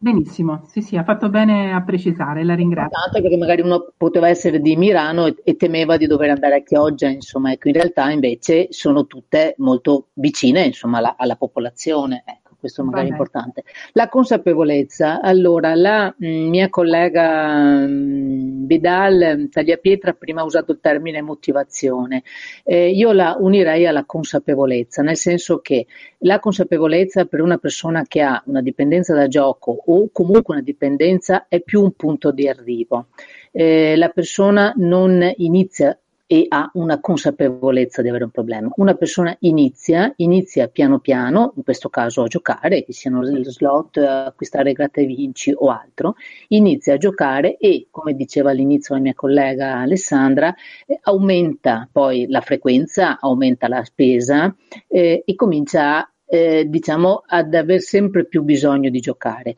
Speaker 1: Benissimo, sì, sì, ha fatto bene a precisare, la ringrazio.
Speaker 5: Tanto perché magari uno poteva essere di Milano e, e, temeva di dover andare a Chioggia, insomma, ecco, in realtà invece sono tutte molto vicine, insomma, alla, alla popolazione. Ecco questo magari è importante. La consapevolezza, allora la mh, mm, mia collega mh, mm, Vidal Tagliapietra prima ha usato il termine motivazione, eh, io la unirei alla consapevolezza, nel senso che la consapevolezza per una persona che ha una dipendenza da gioco o comunque una dipendenza è più un punto di arrivo. Eh, la persona non inizia e ha una consapevolezza di avere un problema. Una persona inizia, inizia piano piano, in questo caso a giocare, che siano lo slot, acquistare gratta e vinci o altro, inizia a giocare e, come diceva all'inizio la mia collega Alessandra, eh, aumenta poi la frequenza, aumenta la spesa eh, e comincia eh, diciamo, ad aver sempre più bisogno di giocare.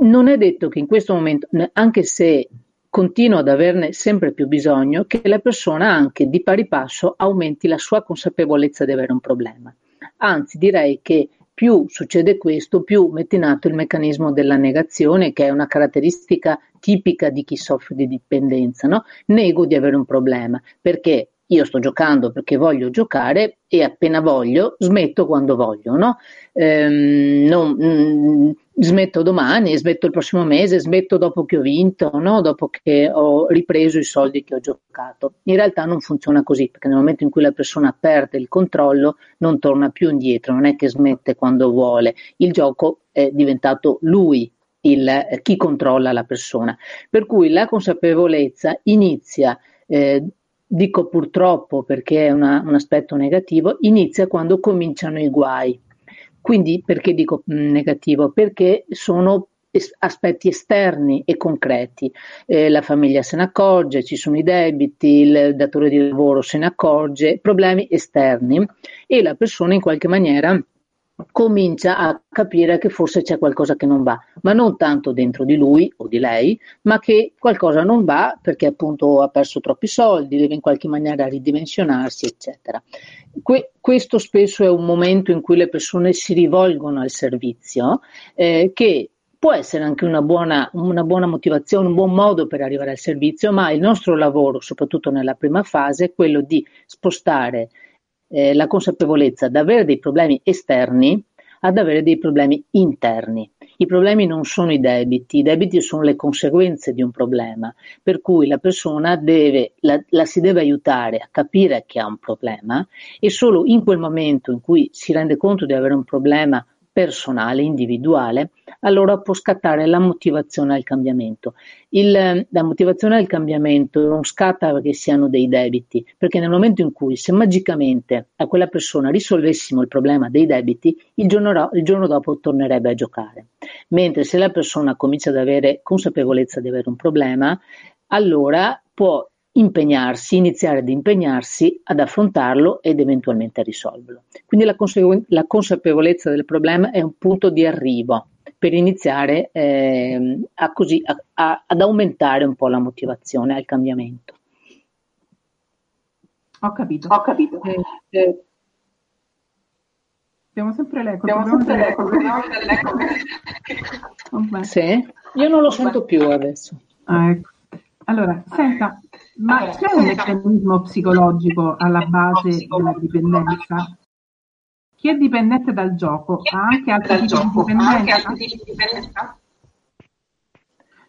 Speaker 5: Non è detto che in questo momento, anche se continua ad averne sempre più bisogno, che la persona anche di pari passo aumenti la sua consapevolezza di avere un problema. Anzi, direi che più succede questo, più mette in atto il meccanismo della negazione, che è una caratteristica tipica di chi soffre di dipendenza. No? Nego di avere un problema, perché io sto giocando perché voglio giocare e appena voglio smetto quando voglio, no? Ehm, non, mm, smetto domani, smetto il prossimo mese, smetto dopo che ho vinto, no? dopo che ho ripreso i soldi che ho giocato. In realtà non funziona così, perché nel momento in cui la persona perde il controllo non torna più indietro, non è che smette quando vuole, il gioco è diventato lui il, chi controlla la persona. Per cui la consapevolezza inizia eh, dico purtroppo perché è una, un aspetto negativo, inizia quando cominciano i guai. Quindi perché dico mm, negativo? Perché sono aspetti esterni e concreti. Eh, la famiglia se ne accorge, ci sono i debiti, il datore di lavoro se ne accorge, problemi esterni e la persona in qualche maniera comincia a capire che forse c'è qualcosa che non va, ma non tanto dentro di lui o di lei, ma che qualcosa non va perché appunto ha perso troppi soldi, deve in qualche maniera ridimensionarsi, eccetera. Que- questo spesso è un momento in cui le persone si rivolgono al servizio eh, che può essere anche una buona, una buona, motivazione, un buon modo per arrivare al servizio, ma il nostro lavoro, soprattutto nella prima fase, è quello di spostare eh, la consapevolezza ad avere dei problemi esterni ad avere dei problemi interni. I problemi non sono i debiti, i debiti sono le conseguenze di un problema, per cui la persona deve, la, la si deve aiutare a capire che ha un problema e solo in quel momento in cui si rende conto di avere un problema personale, individuale, allora può scattare la motivazione al cambiamento. Il, la motivazione al cambiamento non scatta perché siano dei debiti, perché nel momento in cui se magicamente a quella persona risolvessimo il problema dei debiti, il giorno, il giorno dopo tornerebbe a giocare. Mentre se la persona comincia ad avere consapevolezza di avere un problema, allora può impegnarsi, iniziare ad impegnarsi ad affrontarlo ed eventualmente a risolverlo. Quindi la, consegu- la consapevolezza del problema è un punto di arrivo per iniziare eh, a così, a, a, ad aumentare un po' la motivazione al cambiamento.
Speaker 1: Ho capito. Ho capito. Eh, eh, abbiamo sempre l'eco. Abbiamo sempre l'eco.
Speaker 5: l'eco. [LAUGHS] sì? Io non lo sento più adesso.
Speaker 1: Ah, ecco. Allora, senta, ma c'è un meccanismo psicologico alla base della dipendenza? Chi è dipendente dal gioco ha anche altri tipi di dipendenza?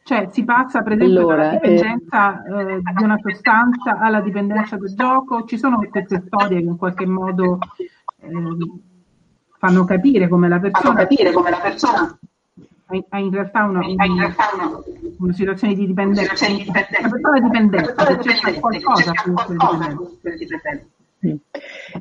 Speaker 1: Cioè si passa per esempio allora, dalla dipendenza eh, eh, di una sostanza alla dipendenza del gioco? Ci sono queste storie che in qualche modo eh, fanno capire come la persona,
Speaker 5: capire come la persona
Speaker 1: ha in realtà una, una, una situazione di dipendenza, una persona dipendente, c'è qualcosa per dipendente.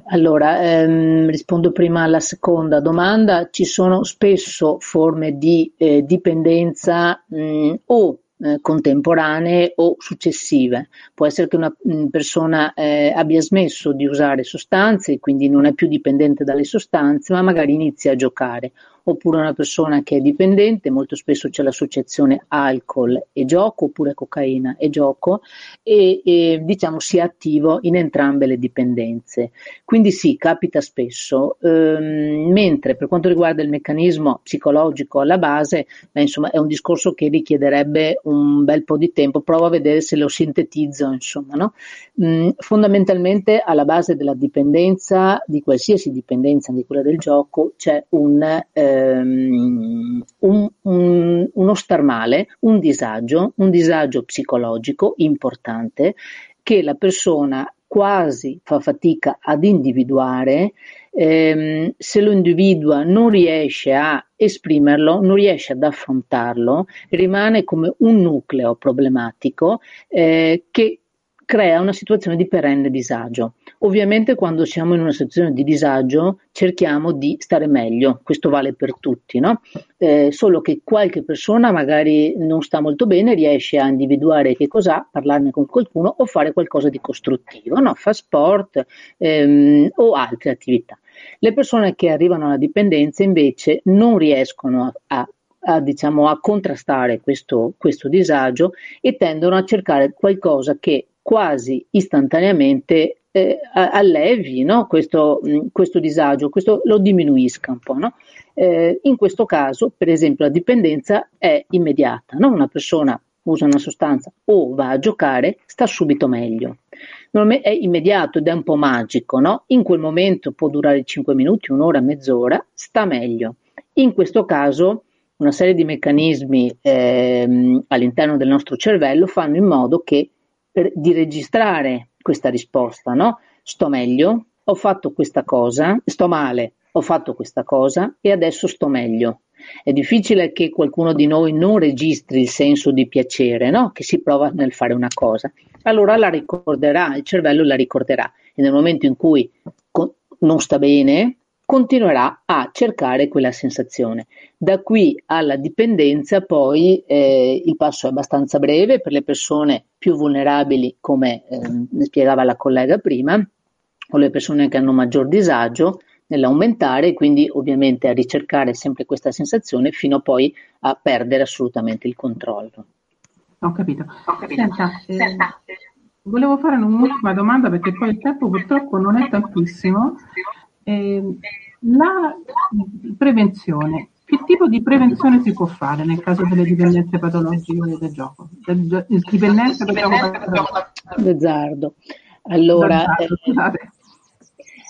Speaker 5: Allora, ehm, rispondo prima alla seconda domanda. Ci sono spesso forme di eh, dipendenza mh, o eh, contemporanee o successive. Può essere che una mh, persona eh, abbia smesso di usare sostanze e quindi non è più dipendente dalle sostanze, ma magari inizia a giocare oppure una persona che è dipendente, molto spesso c'è l'associazione alcol e gioco, oppure cocaina e gioco, e, e diciamo sia attivo in entrambe le dipendenze. Quindi sì, capita spesso, ehm, mentre per quanto riguarda il meccanismo psicologico alla base, beh, insomma è un discorso che richiederebbe un bel po' di tempo, provo a vedere se lo sintetizzo, insomma, no? mm, fondamentalmente alla base della dipendenza, di qualsiasi dipendenza, anche quella del gioco, c'è un eh, ehm, un, un, uno star male, un disagio, un disagio psicologico importante che la persona quasi fa fatica ad individuare, ehm, se lo individua non riesce a esprimerlo, non riesce ad affrontarlo, rimane come un nucleo problematico eh, che crea una situazione di perenne disagio. Ovviamente quando siamo in una situazione di disagio cerchiamo di stare meglio, questo vale per tutti, no? eh, solo che qualche persona magari non sta molto bene, riesce a individuare che cos'ha, parlarne con qualcuno o fare qualcosa di costruttivo, no? fa sport ehm, o altre attività. Le persone che arrivano alla dipendenza invece non riescono a, a a, diciamo, a contrastare questo, questo disagio e tendono a cercare qualcosa che quasi istantaneamente eh, allevi no? questo, questo, disagio, questo lo diminuisca un po'. No? Eh, in questo caso, per esempio, la dipendenza è immediata, no? una persona usa una sostanza o va a giocare, sta subito meglio. È immediato ed è un po' magico, in quel momento può durare 5 minuti, un'ora, mezz'ora, sta meglio. In questo caso una serie di meccanismi ehm, all'interno del nostro cervello fanno in modo che per, di registrare questa risposta, no? Sto meglio, ho fatto questa cosa, sto male, ho fatto questa cosa e adesso sto meglio. È difficile che qualcuno di noi non registri il senso di piacere no? che si prova nel fare una cosa. Allora la ricorderà, il cervello la ricorderà e nel momento in cui non sta bene, continuerà a cercare quella sensazione. Da qui alla dipendenza poi eh, il passo è abbastanza breve per le persone più vulnerabili, come eh, spiegava la collega prima, o le persone che hanno maggior disagio nell'aumentare e quindi ovviamente a ricercare sempre questa sensazione fino poi a perdere assolutamente il controllo.
Speaker 1: Ho capito. Ho capito. Senta, eh, Senta. volevo fare un'ultima domanda perché poi il tempo purtroppo non è tantissimo. Eh, la prevenzione, che tipo di prevenzione si può fare nel caso delle dipendenze patologiche del gioco? Del,
Speaker 5: dipendenze del gioco d'azzardo. Allora, d'azzardo, eh,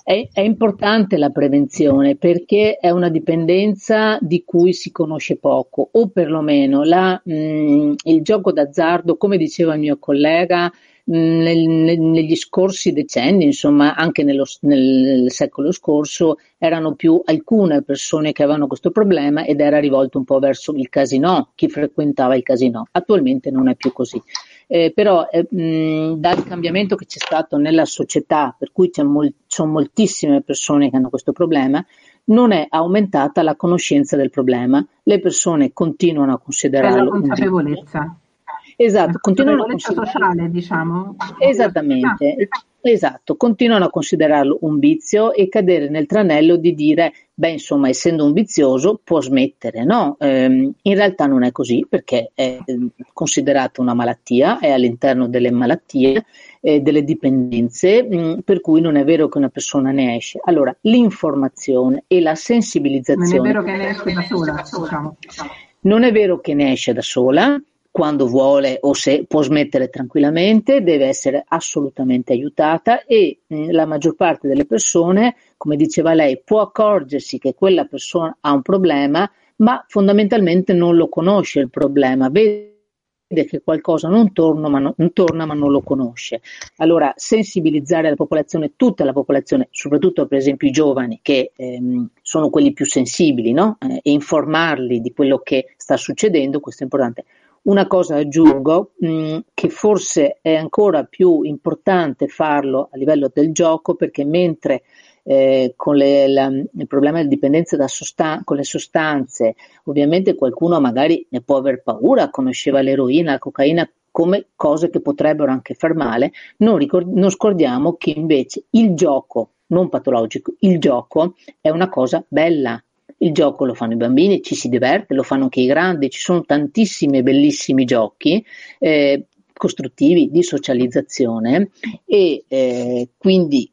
Speaker 5: è, è, importante la prevenzione perché è una dipendenza di cui si conosce poco o perlomeno la, mh, il gioco d'azzardo, come diceva il mio collega, negli scorsi decenni, insomma anche nello, nel secolo scorso, erano più alcune persone che avevano questo problema ed era rivolto un po' verso il casino, chi frequentava il casino. Attualmente non è più così. Eh, però eh, mh, dal cambiamento che c'è stato nella società, per cui mol- ci sono moltissime persone che hanno questo problema, non è aumentata la conoscenza del problema. Le persone continuano a considerarlo. È
Speaker 1: la consapevolezza.
Speaker 5: Esatto, continuano
Speaker 1: a considerarlo... sociale, diciamo.
Speaker 5: Esattamente, esatto, continuano a considerarlo un vizio e cadere nel tranello di dire, beh, insomma, essendo un vizioso può smettere, no? Eh, in realtà non è così perché è ehm, considerata una malattia, è all'interno delle malattie, eh, delle dipendenze, mh, mm, per cui non è vero che una persona ne esce. Allora, l'informazione e la sensibilizzazione...
Speaker 1: Non è vero che ne esce da sola, diciamo.
Speaker 5: Non è vero che ne esce da sola, quando vuole o se può smettere tranquillamente, deve essere assolutamente aiutata e mm, la maggior parte delle persone, come diceva lei, può accorgersi che quella persona ha un problema, ma fondamentalmente non lo conosce il problema, vede che qualcosa non torna, ma non, torna ma non lo conosce. Allora sensibilizzare la popolazione, tutta la popolazione, soprattutto per esempio i giovani che ehm, sono quelli più sensibili, no? eh, e informarli di quello che sta succedendo, questo è importante. Una cosa aggiungo, mh, che forse è ancora più importante farlo a livello del gioco perché mentre eh, con le, la, il problema di dipendenza da sostan- con le sostanze, ovviamente qualcuno magari ne può aver paura, conosceva l'eroina, la cocaina come cose che potrebbero anche far male, non, ricord- non scordiamo che invece il gioco non patologico, il gioco è una cosa bella, il gioco lo fanno i bambini, ci si diverte, lo fanno anche i grandi, ci sono tantissimi bellissimi giochi eh, costruttivi di socializzazione e eh, quindi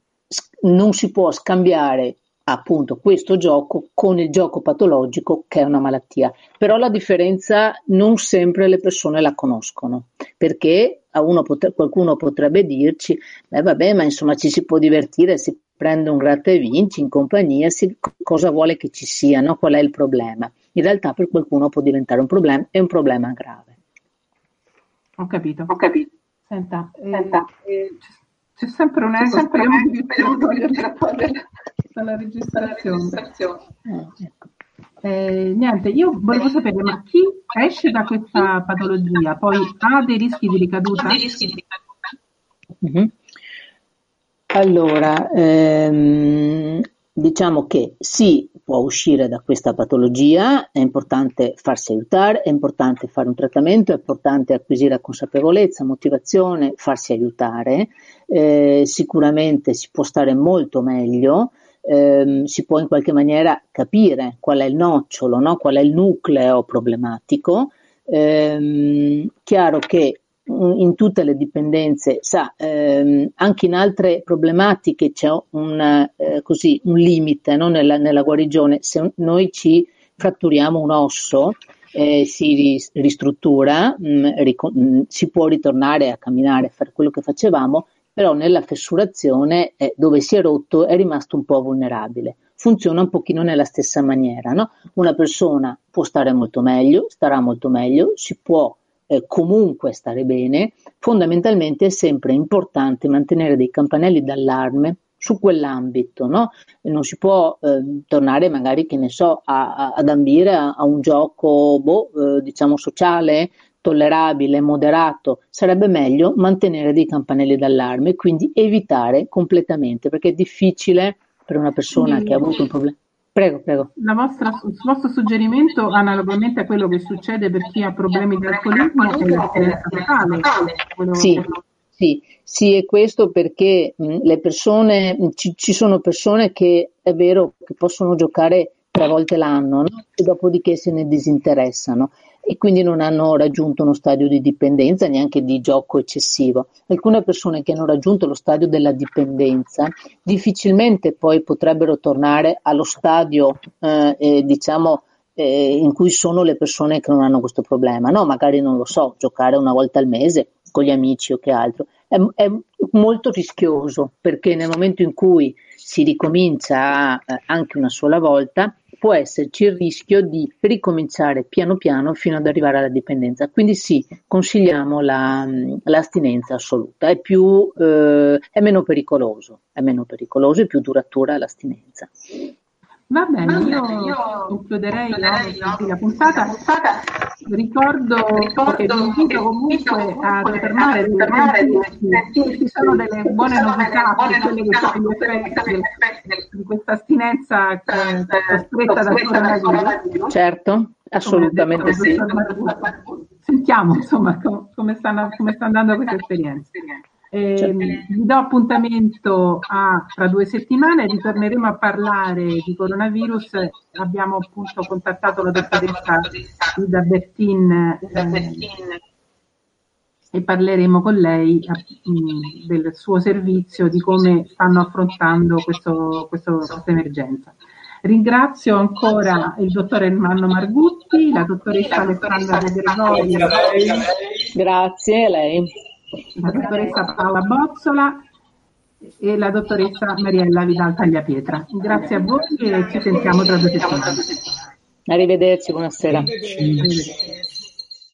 Speaker 5: non si può scambiare appunto questo gioco con il gioco patologico che è una malattia. Però la differenza non sempre le persone la conoscono, perché a uno potre, qualcuno potrebbe dirci, beh vabbè, ma insomma ci si può divertire, si prende un gratta e vinci in compagnia, si, cosa vuole che ci sia, no? qual è il problema. In realtà per qualcuno può diventare un problema e un problema grave.
Speaker 1: Ho capito. Ho capito. Senta, Senta eh, eh, c'è sempre un eco, speriamo di togliere dalla registrazione. Eh, ecco. eh, niente, io volevo sapere, ma chi esce da questa patologia poi ha dei rischi di ricaduta?
Speaker 5: Mm-hmm. Allora, ehm, diciamo che sì, può uscire da questa patologia, è importante farsi aiutare, è importante fare un trattamento, è importante acquisire consapevolezza, motivazione, farsi aiutare, eh, sicuramente si può stare molto meglio, ehm, si può in qualche maniera capire qual è il nocciolo, no? qual è il nucleo problematico. Ehm, chiaro che in tutte le dipendenze, sa, ehm, anche in altre problematiche c'è un, eh, così, un limite no? nella, nella, guarigione. Se noi ci fratturiamo un osso, eh, si ristruttura, mh, mm, ric- mh, mm, si può ritornare a camminare, a fare quello che facevamo, però nella fessurazione eh, dove si è rotto è rimasto un po' vulnerabile. Funziona un pochino nella stessa maniera. No? Una persona può stare molto meglio, starà molto meglio, si può eh, comunque stare bene, fondamentalmente è sempre importante mantenere dei campanelli d'allarme su quell'ambito, no? Non si può eh, tornare magari, che ne so, a, a, ad ambire a, a, un gioco, boh, eh, diciamo, sociale, tollerabile, moderato. Sarebbe meglio mantenere dei campanelli d'allarme, quindi evitare completamente, perché è difficile per una persona sì. che ha avuto un problema. Prego, prego.
Speaker 1: Vostra, il vostro suggerimento, analogamente a quello che succede per chi ha problemi di alcolismo, è l'esperienza totale.
Speaker 5: Sì, sì, sì, è questo perché mh, le persone, ci, ci, sono persone che è vero che possono giocare tre volte l'anno no? e dopodiché se ne disinteressano e quindi non hanno raggiunto uno stadio di dipendenza, neanche di gioco eccessivo. Alcune persone che hanno raggiunto lo stadio della dipendenza difficilmente poi potrebbero tornare allo stadio, eh, eh, diciamo, eh, in cui sono le persone che non hanno questo problema. No, magari non lo so, giocare una volta al mese con gli amici o che altro. È, è molto rischioso perché nel momento in cui si ricomincia eh, anche una sola volta, può esserci il rischio di ricominciare piano piano fino ad arrivare alla dipendenza. Quindi sì, consigliamo la, l'astinenza assoluta, è, più, eh, è meno pericoloso, è meno pericoloso e più duratura l'astinenza.
Speaker 1: Va bene, io, io concluderei la, la puntata. Ricordo, Ricordo che vi invito comunque a fermare ci sono delle buone novità su quelli che sono gli effetti di questa astinenza che è costretta dal coronavirus.
Speaker 5: Certo, assolutamente sì.
Speaker 1: Sentiamo insomma come sta andando questa esperienza. Eh, vi do appuntamento a tra due settimane, ritorneremo a parlare di coronavirus. Abbiamo appunto contattato la dottoressa Ida Bertin eh, e parleremo con lei mh, del suo servizio, di come stanno affrontando questo, questo, questa emergenza. Ringrazio ancora il dottor Ermanno Margutti, la dottoressa Alessandra De Gregori.
Speaker 5: Grazie a lei
Speaker 1: la dottoressa Paola Bozzola e la dottoressa Mariella Vidal Tagliapietra. Grazie a voi e ci sentiamo tra due settimane.
Speaker 5: Arrivederci, buonasera. Arrivederci.